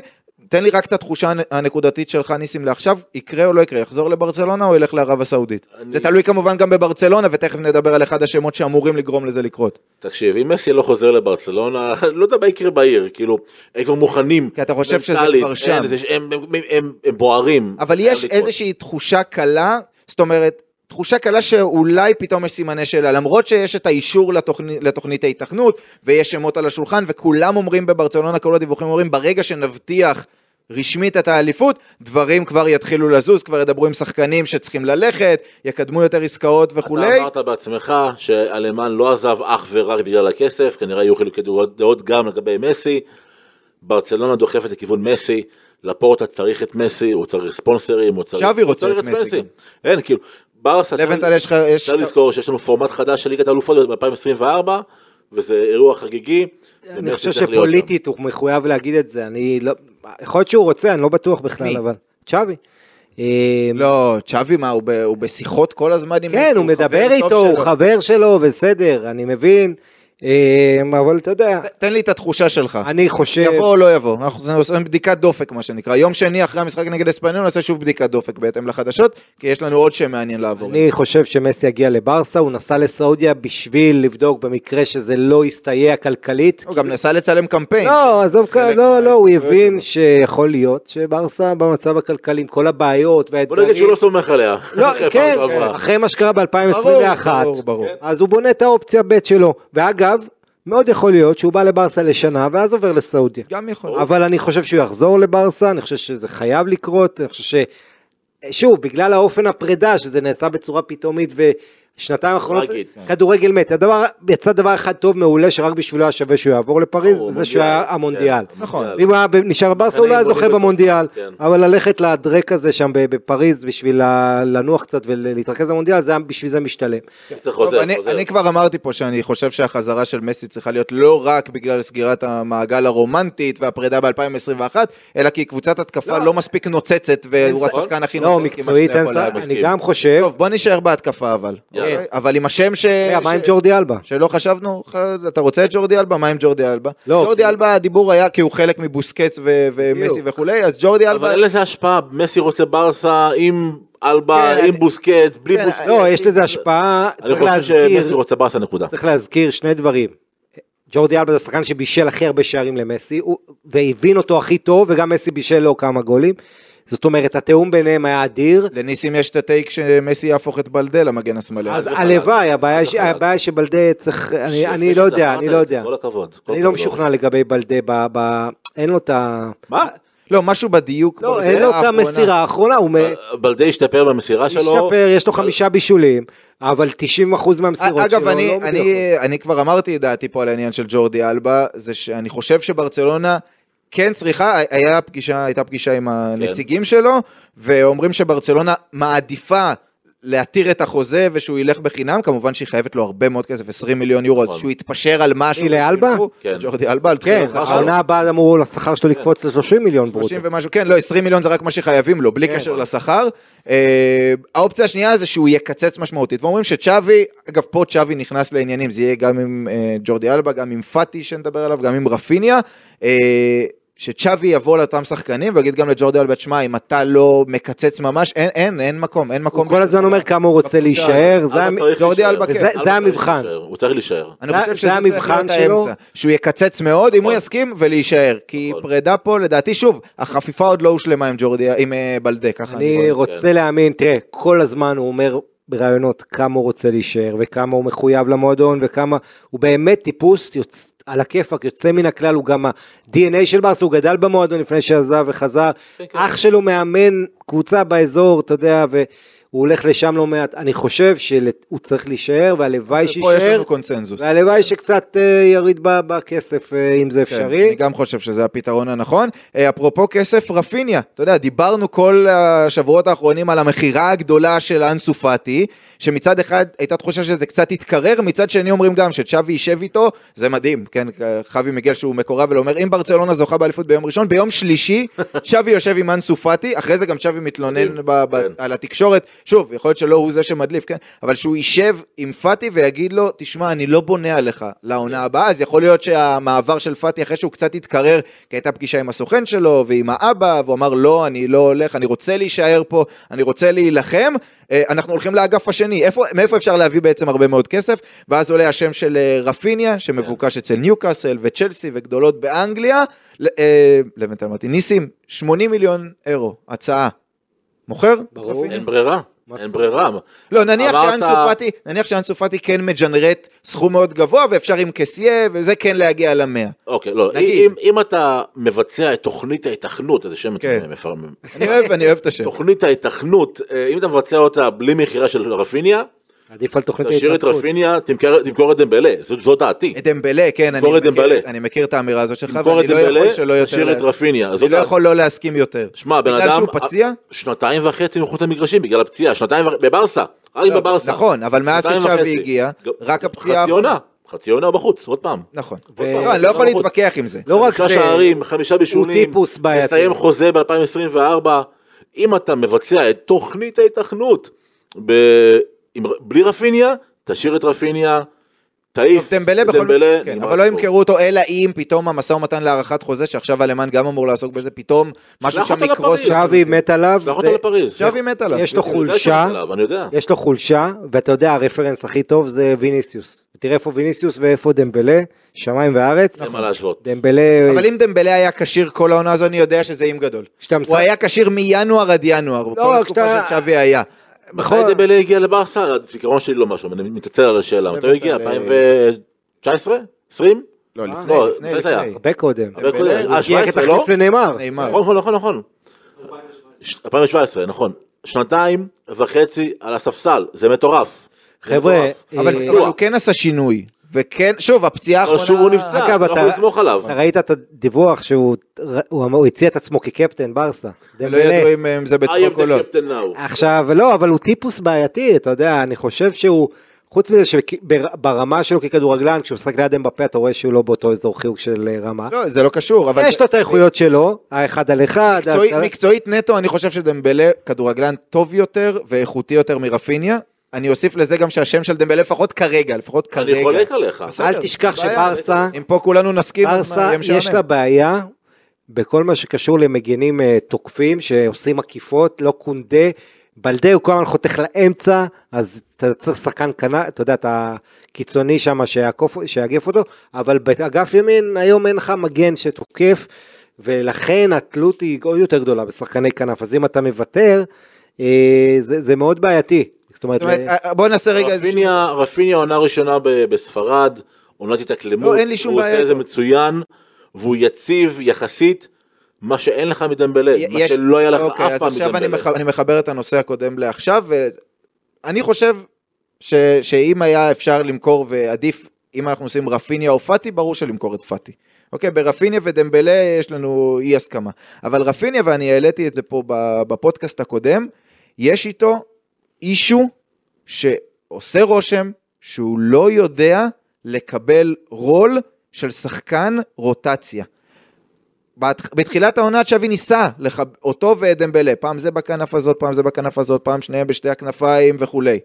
תן לי רק את התחושה הנ- הנקודתית שלך, ניסים, לעכשיו, יקרה או לא יקרה, יחזור לברצלונה או ילך לערב הסעודית? אני- זה תלוי כמובן גם בברצלונה, ותכף נדבר על אחד השמות שאמורים לגרום לזה לקרות. תקשיב, אם מסי לא חוזר לברצלונה, לא יודע מה יקרה בעיר, כאילו, הם כבר מוכנים. כי אתה חושב שזה כבר שם. הם- הם- הם- הם- הם בוערים. אבל יש לקרות. איזושהי תחושה קלה, זאת אומרת, תחושה קלה שאולי פתאום יש סימני שאלה, למרות שיש את האישור לתוכנית, לתוכנית ההיתכנות, ויש שמות על השולחן, וכולם אומרים בברצלונה, כל הדיווחים אומרים, ברגע שנבטיח רשמית את האליפות, דברים כבר יתחילו לזוז, כבר ידברו עם שחקנים שצריכים ללכת, יקדמו יותר עסקאות וכולי. אתה אמרת בעצמך שהלמן לא עזב אך ורק בגלל הכסף, כנראה היו חילוקי דעות גם לגבי מסי. ברצלונה דוחפת לכיוון מסי, לפורטה צריך את מסי, הוא צריך ספונסרים, הוא צריך... שווי רוצה את מסי גם. אין, כאילו, ברסה... צריך- לבנטל יש לך, יש... צריך לזכור שיש לנו פורמט חדש של ליגת האלופות ב-2024, וזה אירוע חגיגי. אני חושב. שפוליטית הוא מחויב להגיד את זה, אני לא, יכול להיות שהוא רוצה, אני לא בטוח בכלל? אבל, צ'אבי. אה, לא, צ'אבי מה, הוא בשיחות כל הזמן עם כן, הוא מדבר איתו, הוא. חבר שלו, בסדר, אני מבין, אבל אתה יודע, תן לי את התחושה שלך. אני חושב, יבוא או לא יבוא, אנחנו עושים בדיקת דופק מה שנקרא, יום שני אחרי המשחק נגד אספניון נעשה שוב בדיקת דופק בהתאם לחדשות, כי יש לנו עוד שם מעניין לעבור. אני חושב שמסי יגיע לברסה, הוא נסע לסעודיה בשביל לבדוק במקרה שזה לא יסתייע כלכלית. הוא גם נסע לצלם קמפיין. לא, עזוב, חלק לא, לא, הוא הבין. שיכול להיות שברסה במצב הכלכלי עם כל הבעיות בוא והאתגרים. נגיד שהוא לא סומך עליה. לא, כן. אחרי מה שקרה ב-2021, ברור, ברור. אז הוא בונה את האופציה ב' שלו. ואגב, מאוד יכול להיות שהוא בא לברסה לשנה ואז עובר לסעודיה. גם יכול. אבל אני חושב שהוא יחזור לברסה, אני חושב שזה חייב לקרות, אני חושב ש... שוב, בגלל האופן הפרידה, שזה נעשה בצורה פתאומית ושנתיים האחרונות, רגיל. כדורגל מת. הדבר, יצא דבר אחד טוב מעולה, שרק בשבילו היה שווה שהוא יעבור לפריז, וזה שהוא היה מונדיאל. המונדיאל. כן, נכון. אם הוא היה נשאר בברסה, הוא לא היה זוכה במונדיאל, כן. אבל ללכת לדרק הזה שם ב- בפריז בשביל לנוח קצת ולהתרכז במונדיאל, זה היה בשביל זה משתלם. אני, כבר אמרתי פה שאני חושב שהחזרה של מסי צריכה להיות לא רק בגלל סגירת המעגל הרומנטית והפרידה ב-2021, אלא כי קבוצת התקפה לא, מספיק נוצצת והוא. השחקן הכי לא, נוצץ כמעט מקצועית. אני גם חושב, טוב, בוא נשאר בהתקפה אבל. אוקיי? אבל עם השם ש... רגע, מה עם ש- ג'ורדי אלבה? שלא חשבנו, אתה רוצה את ג'ורדי אלבה? מה עם ג'ורדי אלבה? לא, ג'ורדי כי- אלבה הדיבור היה כי הוא חלק מבוסקץ ו- ומסי. וכולי, אז ג'ורדי אלבה... אבל אין לזה השפעה, מסי רוצה ברסה עם אלבה, כן, עם אני- בוסקט, בלי כן, בוסקט. לא, יש לזה השפעה, אני צריך חושב שמסי להזכיר, רוצה ברסה נקודה. צריך להזכיר שני דברים. ג'ורדי אלבה זה שחקן שבישל הכי הרבה שערים למסי, הוא- והבין אותו הכי טוב, וגם מסי בישל לו כמה גולים. זאת אומרת, התיאום ביניהם היה אדיר. לניסים יש את הטייק שמסי יהפוך את בלדה למגן השמאלי. אז הלוואי, הבעיה. הבעיה שבלדה צריך, אני- יפה אני לא יודע, אני לא יודע. כל הכבוד. כל אני לא. משוכנע לגבי בלדה, ב- ב- אין לו את ה... מה? לא, משהו בדיוק. לא, אין לו את. המסירה האחרונה, בלדה השתפר במסירה שלו. השתפר, יש לו חמישה בישולים, אבל 90% מהמסירות שלו אגב, אני, לא אני, מדויקות. אני כבר אמרתי את דעתי פה על העניין של ג'ורדי אלבה, זה שאני חושב שברצלונה כן צריכה, היה פגישה, הייתה פגישה עם הנציגים שלו, ואומרים שברצלונה מעדיפה להתיר את החוזה ושהוא ילך בחינם, כמובן שהיא חייבת לו הרבה מאוד כסף, 20 מיליון יורו, אז נכון. שהוא יתפשר על משהו. היא לאלבה? כן. ג'ורדי אלבה, על כן, תחילת שכר שלו. העונה הבאה אמור השכר שלו לקפוץ ל-30 מיליון ברוטו. 30 ומשהו, כן, לא, 20 מיליון זה רק מה שחייבים לו, בלי כן. קשר לשכר. אה, האופציה השנייה זה שהוא יקצץ משמעותית, ואומרים שצ'אבי, אגב פה צ'אבי נכנס לעניינים, זה יהיה גם עם אה, ג'ורדי אלבה, גם עם פאטי שנדבר עליו, גם עם רפיניה. שצ'אבי יבוא לאותם שחקנים ויגיד גם לג'ורדי אלבה, שמע, אם אתה לא מקצץ ממש, אין, אין, אין מקום, אין מקום. הוא כל הזמן אומר כמה הוא רוצה להישאר, ג'ורדי. אלבה, כן. זה המבחן. הוא צריך להישאר. אני חושב זה שזה צריך המבחן להיות שלו. האמצע, שהוא יקצץ מאוד, אם הוא נכון. יסכים, ולהישאר. כי נכון. פרידה פה, לדעתי, שוב, החפיפה עוד לא הושלמה עם ג'ורדי, עם אה, בלדה, ככה אני. רוצה להאמין, תראה, כל הזמן הוא אומר בראיונות כמה הוא רוצה להישאר, וכמה הוא מחויב למועדון, וכמה, הוא באמת טיפוס יוצ... על הכיפאק, יוצא מן הכלל, הוא גם ה-DNA של ברסה, הוא גדל במועדון לפני שעזב וחזר, כן, כן. אח שלו מאמן קבוצה באזור, אתה יודע, והוא הולך לשם לא מעט, אני חושב שהוא צריך להישאר, והלוואי פה יש שיישאר, לנו קונצנזוס. והלוואי שקצת אה, יריד בכסף, אה, אם זה כן, אפשרי. אני גם חושב שזה הפתרון הנכון. אה, אפרופו כסף, רפיניה, אתה יודע, דיברנו כל השבועות האחרונים על המכירה הגדולה של אנסו פאטי, שמצד אחד הייתה תחושה שזה קצת התקרר, מצד שני אומרים גם שצ'אבי יישב איתו, זה מדהים, כן, חבי מיגל שהוא מקורב ולא אם ברצלונה זוכה באליפות ביום ראשון, ביום שלישי [LAUGHS] צ'אבי יושב עם אנסו פאטי, אחרי זה גם צ'אבי מתלונן מדהים, ב- ב- כן. על התקשורת, שוב, יכול להיות שלא הוא זה שמדליף, כן, אבל שהוא יישב עם פאטי ויגיד לו, תשמע, אני לא בונה עליך לעונה הבאה, אז יכול להיות שהמעבר של פאטי אחרי שהוא קצת התקרר, כי הייתה פגישה עם הסוכן שלו ועם האבא, והוא אמר, לא, אני לא הולך, אני רוצה להישאר פה, אני רוצה להילחם, אה, אנחנו הולכים לאגף השני, איפה, מאיפה אפשר להביא בעצם הרבה מאוד כסף, ואז עולה השם של אה, רפיניה, שמבוקש אצל ניוקאסל וצ'לסי וגדולות באנגליה, אה, לבנט אמרתי, ניסים, 80 מיליון אירו, הצעה. מוכר? ברור. אין ברירה, אין ברירה. לא, נניח שאנסו פאטי, נניח שאנסו פאטי כן מג'נרט סכום מאוד גבוה, ואפשר עם קסיה, וזה כן להגיע למאה. אוקיי, לא. אם, אם אתה מבצע את תוכנית ההיתכנות, איזה שם כן. מפרמם, אני אוהב, אני אוהב את השם. תוכנית ההיתכנות, אה, אם אתה מבצע אותה בלי מכירה של רפיניה, עדיף על תוכנית תשאיר את ההתפתחות. רפיניה, תמכר תמכור את דמבלה, זאת זו דעתי. את דמבלה, כן, אני תמכור את מכיר- דמבלה. אני מכיר את האמירה הזאת שלך, תמכור את ואני לא יכול דמבלה, שלא יותר... תשאיר את רפיניה. אני לא. יכול לא להסכים יותר. שמע, בן בגלל אדם, שהוא פציע? שנתיים וחצי מחוץ למגרשים בגלל הפציעה, שנתיים וחצי, בברסה, רק לא, בברסה. נכון, אבל מאז שצ'אבי. הגיע, רק הפציעה חצי. עונה, חצי עונה בחוץ, עוד פעם. נכון. ו- לא, אני לא יכול. להתווכח עם זה. לא רק חמישה זה, שערים, חמישה בישולים. מסיים חוזה ב-2024. אם אתה מבצע את תוכנית ההיתכנות ב... עם... בלי רפיניה, תשאיר את רפיניה, תעיף דמבלה בכל דמבלה, כן, נגמר אבל לא. ימכרו אותו, אלא אם פתאום המשא ומתן להארכת חוזה, שעכשיו אלמן גם אמור לעסוק בזה, פתאום משהו שם יקרוס. שווי מת עליו, שלח אותו לפריז. שווי מת עליו. יש לו חולשה. יש לו חולשה, ואתה יודע, הרפרנס הכי טוב זה ויניסיוס. תראה איפה ויניסיוס ואיפה דמבלה, שמיים וארץ. אין מה להשוות. דמבלה, אבל אם דמבלה היה כשיר כל העונה הזו, אני יודע שזה עם גדול. הוא היה כשיר מינואר עד ינואר, כל התקופה כשאתה- שצ'אבי היה. מתי דמבלה הגיע לברסה? הזיכרון שלי לא משהו, אני מתנצל על השאלה. מתי הוא הגיע? אבל- 2019? 20? לא, לא, לפני, לפני, זה היה? לפני. הרבה קודם. הרבה קודם. אה, הגיע 17 לא? לנאמר. נאמר. נכון, נכון, נכון, נכון. ש- 2017, נכון. שנתיים וחצי על הספסל, זה מטורף. חבר'ה, אה, אבל הוא כן עשה שינוי. וכן, שוב, הפציעה אבל שוב הוא האחרונה... נפצע, אגב, אתה לא יכול לסמוך עליו. אתה ראית את הדיווח שהוא הציע את עצמו כקפטן ברסה. לא. ידעו אם זה בצחוק או לא. עכשיו, לא, אבל הוא טיפוס בעייתי, אתה יודע, אני חושב שהוא, חוץ מזה שברמה שלו ככדורגלן, כשהוא משחק ליד אמבפה, אתה רואה שהוא לא באותו אזור חיוג של אה, רמה. לא, זה לא קשור, אבל... יש לו את האיכויות שלו, האחד על אחד. מקצועית נטו, אני חושב שדמבלה כדורגלן טוב יותר ואיכותי יותר מרפיניה. אני אוסיף לזה גם שהשם של דמבלה, לפחות כרגע, לפחות כרגע. אני חולק עליך. בסדר, אל תשכח. שברסה, אם פה כולנו נסכים, ברסה. יש לה בעיה בכל מה שקשור למגנים אה, תוקפים שעושים עקיפות, לא קונדה. בלדה הוא כל הזמן חותך לאמצע, אז אתה צריך שחקן קנה, אתה יודע, את הקיצוני שם שיאגף אותו, אבל באגף ימין היום אין לך מגן שתוקף, ולכן התלות היא עוד יותר גדולה בשחקני כנף, אז אם אתה מוותר, אה, זה, זה מאוד בעייתי. זאת אומרת, זאת אומרת, ל- בוא נעשה רגע איזשהו... רפיניה, רפיניה עונה ראשונה ב- בספרד, עונת התאקלמות, לא, אין לי שום הוא בעיה עושה את זה. מצוין, והוא יציב יחסית, מה שאין לך מדמבלה, מה יש- שלא היה לך אוקיי, אף אז פעם עכשיו אני, מדמבלה. מח... אני מחבר את הנושא הקודם לעכשיו, ואני חושב ש... שאם היה אפשר למכור ועדיף, אם אנחנו עושים רפיניה או פאטי, ברור שלמכור את פאטי. אוקיי, ברפיניה ודמבלה יש לנו אי הסכמה. אבל רפיניה, ואני העליתי את זה פה בפודקאסט הקודם, יש איתו אישו שעושה רושם שהוא לא יודע לקבל רול של שחקן רוטציה. בת- בתחילת העונה שווי ניסה, לח... אותו ודמבלה, פעם זה בכנף הזאת, פעם זה בכנף הזאת, פעם שניהם בשתי הכנפיים וכולי.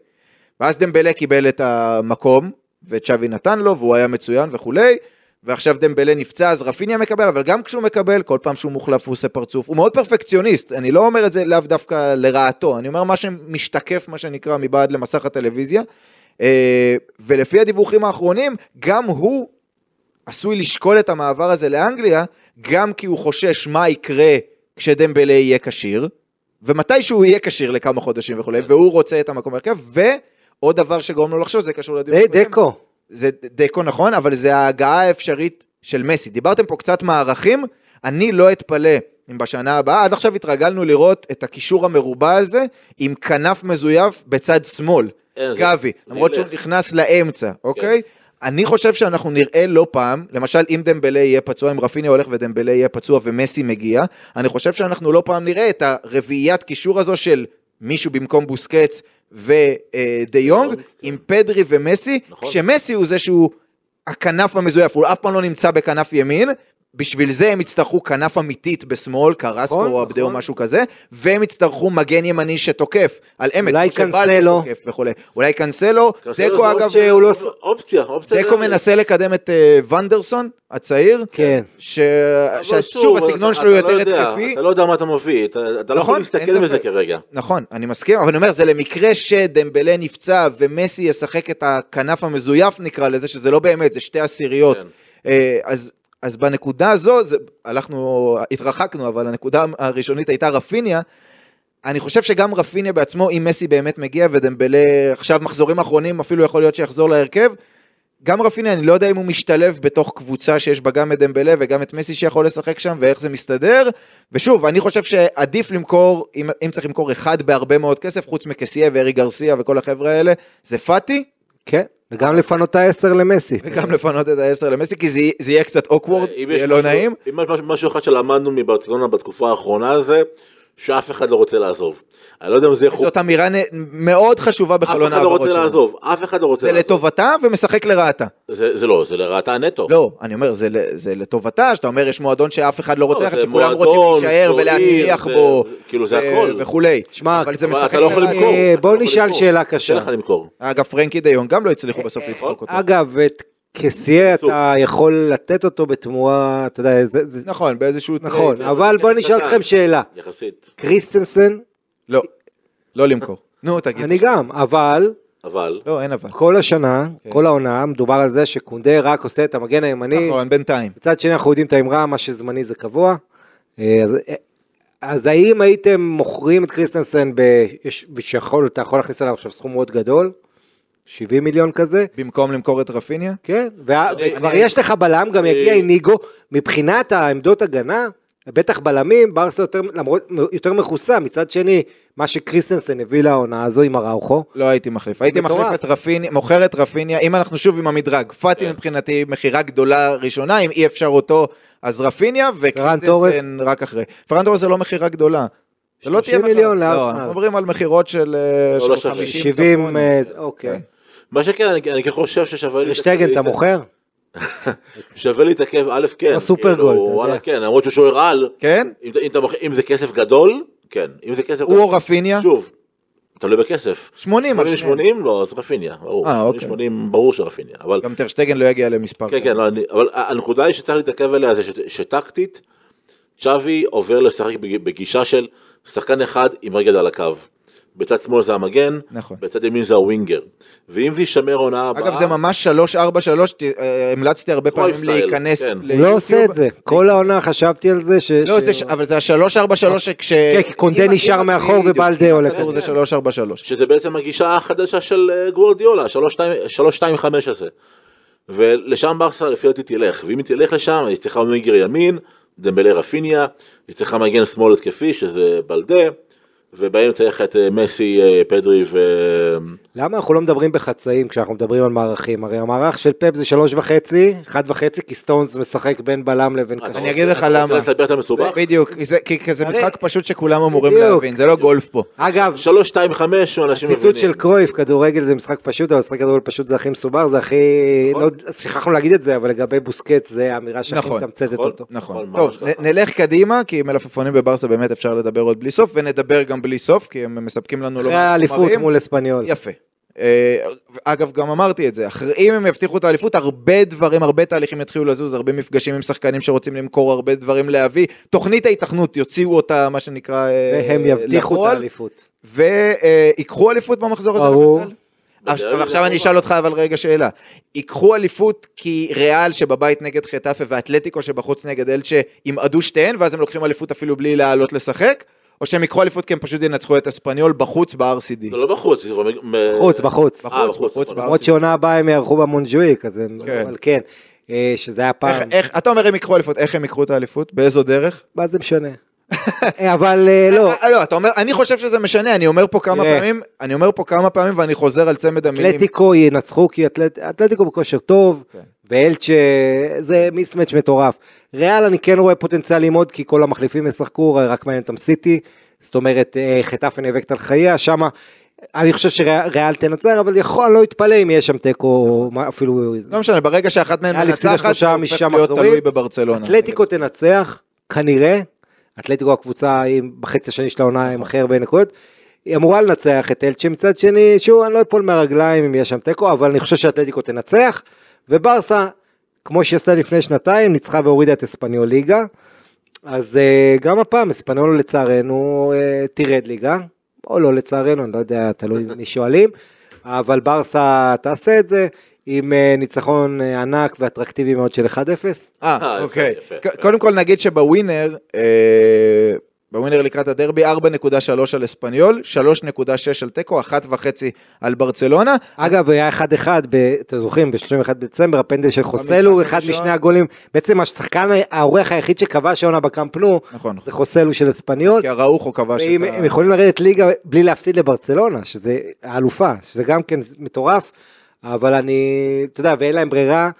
ואז דמבלה קיבל את המקום, וצ'אבי נתן לו, והוא היה מצוין וכולי, ועכשיו דמבלה נפצע, אז רפיניה מקבל, אבל גם כשהוא מקבל, כל פעם שהוא מוחלף הוא עושה פרצוף. הוא מאוד פרפקציוניסט, אני לא אומר את זה לאו דווקא לרעתו, אני אומר מה שמשתקף, מה שנקרא, מבעד למסך הטלוויזיה. אה, ולפי הדיווחים האחרונים, גם הוא עשוי לשקול את המעבר הזה לאנגליה, גם כי הוא חושש מה יקרה כשדמבלה יהיה כשיר, ומתי שהוא יהיה כשיר לכמה חודשים וכולי, והוא רוצה את המקום בהרכב, ועוד דבר שגורם לו לחשוש, זה קשור לדיון די. דקו. זה דקו נכון, אבל זה ההגעה האפשרית של מסי. דיברתם פה קצת מערכים, אני לא אתפלא אם בשנה הבאה, עד עכשיו התרגלנו לראות את הקישור המרובע הזה עם כנף מזויף בצד שמאל, גבי, למרות שהוא. כן. נכנס לאמצע, אוקיי? אני חושב שאנחנו נראה לא פעם, למשל אם דמבלה יהיה פצוע, אם רפיניה הולך ודמבלה יהיה פצוע ומסי מגיע, אני חושב שאנחנו לא פעם נראה את הרביעיית קישור הזו של מישהו במקום בוסקץ ודי יונג, עם פדרי ומסי, נכון. כשמסי הוא זה שהוא הכנף המזויף, הוא אף פעם לא נמצא בכנף ימין, בשביל זה הם יצטרכו כנף אמיתית בשמאל, קרסקו נכון, או עבדה או נכון. משהו כזה, והם יצטרכו מגן ימני שתוקף, על אמת, אולי קנסלו. אולי קנסלו, קנסלו דקו זה אגב, אופציה, הוא לא- אופציה, אופציה. דקו מנסה לקדם את אה, ונדרסון, הצעיר, כן. ששוב, הסגנון שלו לא יותר יודע, התקפי. אתה לא יודע מה אתה מביא, אתה אתה לא נכון, יכול אין להסתכל בזה. כרגע. נכון, אני מסכים, אבל אני אומר, זה למקרה שדמבלה נפצע ומסי ישחק את הכנף המזויף נקרא לזה, שזה לא באמת, זה שתי עשיריות. כן. אה, אז, אז בנקודה הזו, זה, הלכנו, התרחקנו, אבל הנקודה הראשונית הייתה רפיניה. אני חושב שגם רפיניה בעצמו, אם מסי באמת מגיע ודמבלה עכשיו מחזורים אחרונים, אפילו יכול להיות שיחזור להרכב, גם רפיניה, אני לא יודע אם הוא משתלב בתוך קבוצה שיש בה גם את דמבלה וגם את מסי שיכול לשחק שם, ואיך זה מסתדר. ושוב, אני חושב שעדיף למכור, אם, אם צריך למכור אחד בהרבה מאוד כסף, חוץ מקסיה וארי גרסיה וכל החבר'ה האלה, זה פאטי, כן, וגם לפנות את העשר למסי. וגם לפנות את העשר למסי, כי זה, זה יהיה קצת אוקוורד, זה יהיה לא משהו- נעים. אם יש משהו- משהו אחד שלמדנו מברצלונה בתקופה האחרונה זה שאף אחד לא רוצה לעזוב. אני לא יודע אם זה חוק, זאת אמירה נ- מאוד חשובה אף בחלון אחד לא העברות רוצה שלנו. לעזוב, אף אחד לא רוצה זה לעזוב. לטובתה ומשחק לרעתה. זה זה לא, זה לרעתה נטו. לא, אני אומר, זה, זה לטובתה, שאתה אומר, יש מועדון שאף אחד לא רוצה לא, ללכת, זה שכולם מועדון, רוצים להישאר ולהצליח זה- בו, זה- כאילו, זה הכל. וכולי. שמע, אבל זה משחק אתה לא יכול לרעתה. למכור. אה, בוא לא יכול נשאל. שאלה קשה קשה. לך למכור. אגב, פרנקי דה יונג גם לא הצליחו בסוף לדחוק אותו. אגב, את קסיה אתה יכול לתת אותו בתמורה, אתה יודע, זה, זה נכון, באיזשהו... נכון, trade. אבל בוא נשאל אתכם שאלה. יחסית. קריסטנסן, לא, לא למכור. נו, תגיד. אני גם, אבל אבל, לא, אין אבל. כל השנה, כן. כל העונה, מדובר על זה שקונדה רק עושה את המגן הימני. נכון, בינתיים. מצד שני אנחנו יודעים את האמרה, מה שזמני זה קבוע. אה, אז, אה, אז האם הייתם מוכרים את קריסטנסן, ב- שיכול, אתה יכול להכניס עליו עכשיו סכום מאוד גדול? 70 מיליון כזה? במקום למכור את רפיניה? כן, וכבר יש לך בלם, גם יגיע איניגו, מבחינת העמדות הגנה, בטח בלמים, ברסה יותר, למרות, יותר מכוסה, מצד שני, מה שקריסטנסן הביא לעונה הזו עם אראוכו, לא הייתי מחליף. הייתי מחליף. את רפיניה, מוכר את רפיניה, אם אנחנו שוב עם המדרג. פאטי כן. מבחינתי מכירה גדולה ראשונה, אם אי אפשר אותו, אז רפיניה? וקריסטנסן רק אחרי. פרן תורס זה לא מכירה גדולה. זה לא 30 תהיה מיליון מכירה- לא, לארסנל. אנחנו מדברים על מכירות של אה, לא, של לא שווה. 50 70, צפון. אה, אוקיי. מה שכן, אני אני כן חושב ששווה לי... שטגן אתה מוכר? [LAUGHS] שווה להתעכב, א', כן. כמו סופרגול, כאילו. וואלה, כן, למרות שהוא שוער על, כן? אם אם אם זה כסף גדול, כן. אם זה כסף... הוא או רפיניה? שוב, תלוי בכסף. 80 על 80 שניהם. 80 לא, אז רפיניה, ברור. אה, 80 אוקיי. 80 ברור שרפיניה, אבל גם טרשטגן לא יגיע למספר. כן. כן, לא, אני, אבל הנקודה היא שצריך להתעכב עליה זה שטקטית, צ'אבי עובר לשחק בג- בגישה של שחקן אחד עם רגל על הקו. בצד שמאל זה המגן, נכון. בצד ימין זה הווינגר. ואם זה יישמר עונה הבאה... אגב, זה ממש 3-4-3, ת- אה, המלצתי הרבה פעמים קרויף סטייל, להיכנס כן. הוא לא עושה את זה, כל העונה חשבתי על זה, ש... לא, ש- ש- אבל זה ה-3-4-3 שכש... כן, כי קונטה אם- נשאר מאחור ובלדה קדימה. זה 3-4-3. שזה בעצם הגישה החדשה של אה, גוורדיולה, 3-2-5 הזה. ולשם ברסה לפי דעתי תלך, ואם היא תלך לשם, היא צריכה ווינגר ימין, דמבלה רפיניה, היא צריכה מגן שמאל התקפי, שזה בלדה, ובאמצע לך את אה, מסי, אה, פדרי ו... למה אנחנו לא מדברים בחצאים כשאנחנו מדברים על מערכים? הרי המערך של פפ זה שלוש וחצי, אחד וחצי, כי סטונס משחק בין בלם לבין אתה קשר. אני אגיד לך רוצה למה. לספר את המסובך? בדיוק, כי זה- משחק פשוט שכולם אמורים. להבין, זה לא גולף פה. אגב, שלוש, שתיים, חמש, אנשים מבינים. הציטוט של קרויף, כדורגל זה משחק פשוט, אבל משחק כדורגל פשוט זה הכי מסובך, זה הכי... נכון. לא- שכחנו להגיד את זה, אבל לגבי בוסקט זה האמירה שהכי נכון, מתמצתת נכון. אותו. נכון. נכון, טוב. נלך קדימה, כי מלפפונים בברסה באמת אפשר לדבר עוד בלי סוף, ונדבר גם בלי סוף, כי הם מספקים לנו לא אחרי מעט האליפות חומרים. מול אספניול. יפה. אה, אגב, גם אמרתי את זה, אחרי, אם הם יבטיחו את האליפות, הרבה דברים, הרבה תהליכים יתחילו לזוז, הרבה מפגשים עם שחקנים שרוצים למכור, הרבה דברים להביא. תוכנית ההיתכנות, יוציאו אותה, מה שנקרא, אה, והם יבטיחו את האליפות. ויקחו אליפות במחזור הזה ברור. למנכ"ל? עכשיו עכשיו אני אשאל אותך אבל רגע שאלה, ייקחו אליפות כי ריאל שבבית נגד חטאפה ואתלטיקו שבחוץ נגד אלצ'ה ימעדו שתיהן ואז הם לוקחים אליפות אפילו בלי לעלות לשחק? או שהם ייקחו אליפות כי הם פשוט ינצחו את אספניול בחוץ ב-RCD? זה לא בחוץ. זה מ- בחוץ, בחוץ. אה, בחוץ, בחוץ, בחוץ, נכון. למרות שעונה הבאה הם יערכו במונג'וויק, אז הם... כן. אבל כן, אה, שזה היה פעם... איך, אתה אומר הם ייקחו אליפות, איך הם ייקחו את האליפות? באיזו דרך? מה זה משנה? אה, אבל לא, לא, אתה אומר, אני חושב שזה משנה, אני אומר פה כמה. פעמים, אני אומר פה כמה פעמים ואני חוזר על צמד המילים. אתלטיקו ינצחו כי אתלט- אתלטיקו בכושר טוב, כן. ואלצ'ה זה מיסמץ' מטורף. ריאל אני כן רואה פוטנציאל ללמוד כי כל המחליפים ישחקו, רק מעניין אותם סיטי, זאת אומרת אה, חטאפה נאבקת על חייה, שמה אני חושב שריאל תנצח, אבל יכול, אני לא אתפלא אם יהיה שם תיקו, מה- אפילו... לא משנה, ברגע שאחת מהן מנצחת, זה הופך להיות. תלוי בברצלונה. אתלטיקו תנצח, כנראה, אתלטיקו הקבוצה בחצי השני של העונה עם הכי הרבה נקודות, היא אמורה לנצח את אלצ'ה מצד שני, שוב, אני לא אפול מהרגליים אם יהיה שם תיקו, אבל אני חושב שאתלטיקו תנצח, וברסה, כמו שהיא עשתה לפני שנתיים, ניצחה והורידה את אספניול ליגה, אז אה, גם הפעם אספניול לצערנו אה, תרד ליגה, או לא לצערנו, אני לא יודע, תלוי מי שואלים, אבל ברסה תעשה את זה. עם אה, ניצחון ענק ואטרקטיבי מאוד של 1-0. אה, אוקיי. קודם כל נגיד שבווינר, בווינר לקראת הדרבי 4.3 על אספניול, 3.6 על תיקו, 1.5 על ברצלונה. אגב, היה 1-1, ב- אתם זוכרים, ב-31 בדצמבר, הפנדל של חוסלו, אחד. משני הגולים, בעצם השחקן האורח היחיד שכבש העונה בקאמפ נו, נכון. זה חוסלו של אספניול, כי הראוכו כבש את ה... הם יכולים לרדת ליגה בלי להפסיד לברצלונה, שזה האלופה, שזה גם כן מטורף, אבל אני, אתה יודע, ואין להם ברירה,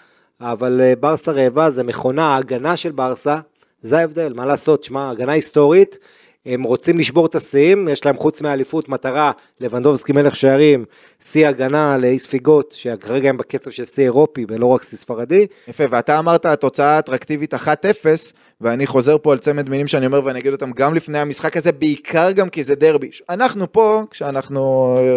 אבל אה, ברסה רעבה זה מכונה, ההגנה של ברסה, זה ההבדל, מה לעשות, שמע, הגנה היסטורית, הם רוצים לשבור את השיאים, יש להם חוץ מהאליפות מטרה, לבנדובסקי מלך שערים, שיא הגנה לאי ספיגות, שכרגע הם בקצב של שיא אירופי ולא רק שיא ספרדי, יפה, ואתה אמרת התוצאה האטרקטיבית 1-0, ואני חוזר פה על צמד מילים שאני אומר ואני אגיד אותם גם לפני המשחק הזה, בעיקר גם כי זה דרבי. אנחנו פה, כשאנחנו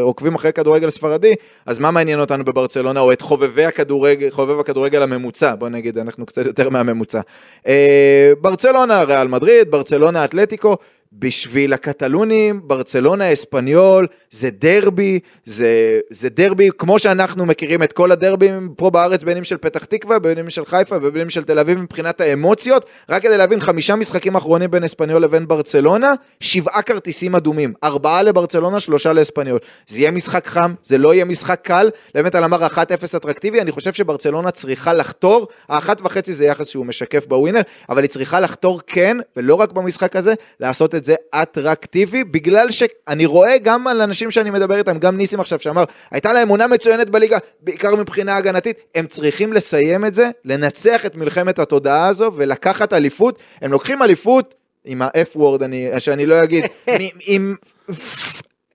עוקבים אחרי כדורגל ספרדי, אז מה מעניין אותנו בברצלונה, או את חובבי הכדורגל, חובב הכדורגל הממוצע, בוא נגיד, אנחנו קצת יותר מהממוצע. אה, ברצלונה, ריאל מדריד, ברצלונה, אתלטיקו, בשביל הקטלונים, ברצלונה, אספניול, זה דרבי, זה, זה דרבי כמו שאנחנו מכירים את כל הדרבים פה בארץ, בין אם של פתח תקווה, בין אם של חיפה ובין אם של תל אביב מבחינת האמוציות. רק כדי להבין, חמישה משחקים אחרונים בין אספניול לבין ברצלונה, שבעה כרטיסים אדומים, ארבעה לברצלונה, שלושה לאספניול. זה יהיה משחק חם, זה לא יהיה משחק קל, על אמר 1-0 אטרקטיבי, אני חושב שברצלונה צריכה לחתור, האחת וחצי זה יחס שהוא משקף בווינר, אבל היא צריכה לחתור כן, ולא רק במשחק הזה, לעשות את זה אטרקטיבי, בגלל שאני רואה גם על אנשים שאני מדבר איתם, גם ניסים עכשיו שאמר, הייתה להם עונה מצוינת בליגה, בעיקר מבחינה הגנתית, הם צריכים לסיים את זה, לנצח את מלחמת התודעה הזו ולקחת אליפות, הם לוקחים אליפות עם ה-F word, אני, שאני לא אגיד, [LAUGHS] עם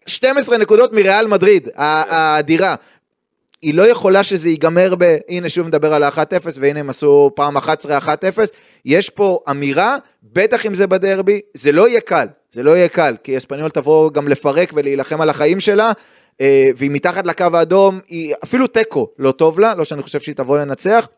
12 נקודות מריאל מדריד, האדירה. היא לא יכולה שזה ייגמר ב... הנה שוב נדבר על ה-1-0 והנה הם עשו פעם 11 1-0. יש פה אמירה, בטח אם זה בדרבי, זה לא יהיה קל, זה לא יהיה קל, כי אספניול תבוא גם לפרק ולהילחם על החיים שלה, אה, והיא מתחת לקו האדום, היא אפילו תיקו לא טוב לה, לא שאני חושב שהיא תבוא לנצח,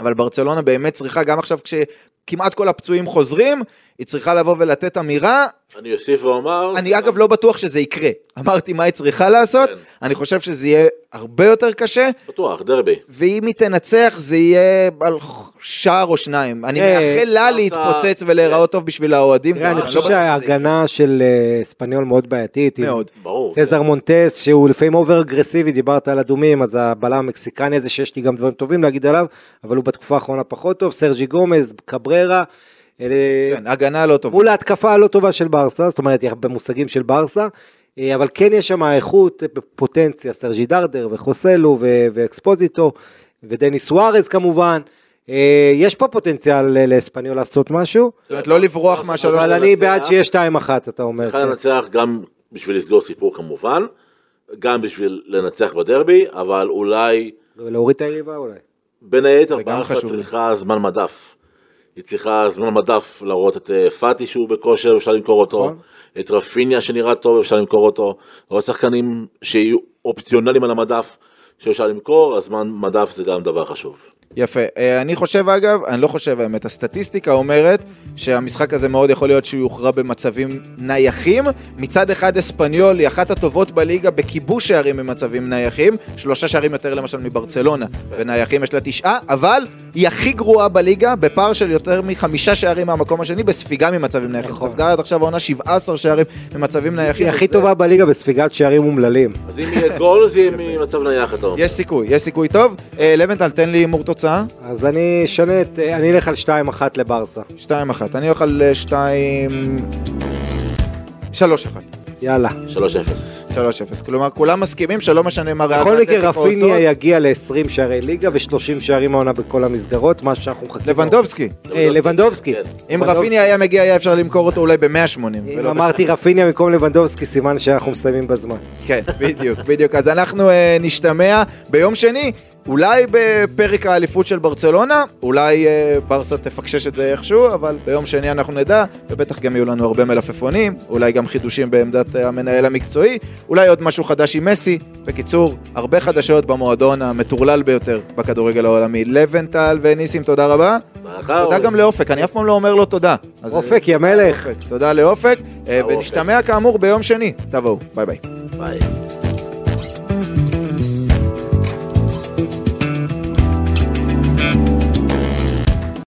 אבל ברצלונה באמת צריכה, גם עכשיו כשכמעט כל הפצועים חוזרים, היא צריכה לבוא ולתת אמירה, אני אוסיף ואומר... אני אגב לא בטוח שזה יקרה. אמרתי מה היא צריכה לעשות, כן. אני חושב שזה יהיה הרבה יותר קשה, בטוח, דרבי. ואם היא תנצח זה יהיה על שער או שניים. אני אה, מאחל לה ברסה- להתפוצץ ולהיראות טוב בשביל האוהדים. תראה, אני לא חושב. שההגנה של אה, אספניול מאוד בעייתית. מאוד. ברור. סזר מונטס, שהוא לפעמים over אגרסיבי, דיברת על אדומים, אז הבלם המקסיקני הזה, שיש לי גם דברים טובים להגיד עליו, אבל הוא בתקופה האחרונה פחות טוב, סרג'י גומז, קבררה, כן, הגנה לא טובה. מול ההתקפה הלא טובה של ברסה, זאת אומרת, במושגים של ברסה, אה, אבל כן יש שם איכות, פוטנציה, סרג'י דרדר וחוסלו ו- ואקספוזיטו ודניס סוארז כמובן. אה, יש פה פוטנציאל לאספניול לעשות משהו, זאת אומרת, לא לברוח מהשלוש... אבל. אני בעד שיהיה 2-1, אתה אומר. צריכה כן. לנצח גם בשביל לסגור סיפור כמובן, גם בשביל לנצח בדרבי, אבל אולי ולהוריד את היריבה אולי. בין היתר ברסה. צריכה זמן מדף. היא צריכה זמן מדף להראות את אה, פאטי שהוא בכושר, אפשר למכור אותו, נכון. את רפיניה שנראה טוב, אפשר למכור אותו, עוד שחקנים שיהיו אופציונליים על המדף, שאפשר למכור, אז זמן מדף זה גם דבר חשוב. יפה. אה, אני חושב אגב, אני לא חושב האמת, הסטטיסטיקה אומרת שהמשחק הזה מאוד יכול להיות שהוא יוכרע במצבים נייחים. מצד אחד אספניול היא אחת הטובות בליגה בכיבוש שערים ממצבים נייחים, שלושה שערים יותר למשל מברצלונה, ונייחים יש לה תשעה, אבל היא הכי גרועה בליגה בפער של יותר מחמישה שערים מהמקום השני בספיגה ממצבים נייחים. נכון. ספגה עד עכשיו העונה 17 שערים ממצבים נייחים. היא הכי טובה בליגה בספיגת שערים אומללים. אז אם יהיה גול, זה יהיה ממצב נייח, אתה אומר. יש סיכוי, יש סיכוי טוב. אה, לבנטל, תן לי הימור תוצאה. אז אני אשנה את, אני אלך על 2-1 לברסה. 2-1. אני הולך על 2... 3-1. יאללה. 3-0. 3-0. כלומר, כולם מסכימים שלא משנה מה ריאל בכל מקרה רפיניה. יגיע ל-20 שערי ליגה ו-30 שערים העונה בכל המסגרות, משהו שאנחנו מחכים. לבנדובסקי. אה, לבנדובסקי. כן. אם לבנדובסקי. רפיניה היה מגיע, היה אפשר למכור אותו אולי ב-180. אם אמרתי רפיניה במקום לבנדובסקי, סימן שאנחנו מסיימים בזמן. כן, בדיוק, בדיוק. אז אנחנו אה, נשתמע ביום שני, אולי בפרק האליפות של ברצלונה, אולי אה, ברסה תפקשש את זה איכשהו, אבל ביום שני אנחנו נדע, ובטח גם יהיו לנו הרבה מלפפונים, אולי גם חידושים בעמדת אה, המנהל המקצועי, אולי עוד משהו חדש עם מסי. בקיצור, הרבה חדשות במועדון המטורלל ביותר בכדורגל העולמי. לבנטל וניסים, תודה רבה. תודה גם לאופק, אני אף פעם לא אומר לו תודה. אז, אופק, אה, יא מלך. אופק. תודה לאופק, אה, אופק. ונשתמע כאמור ביום שני. תבואו, ביי ביי. ביי.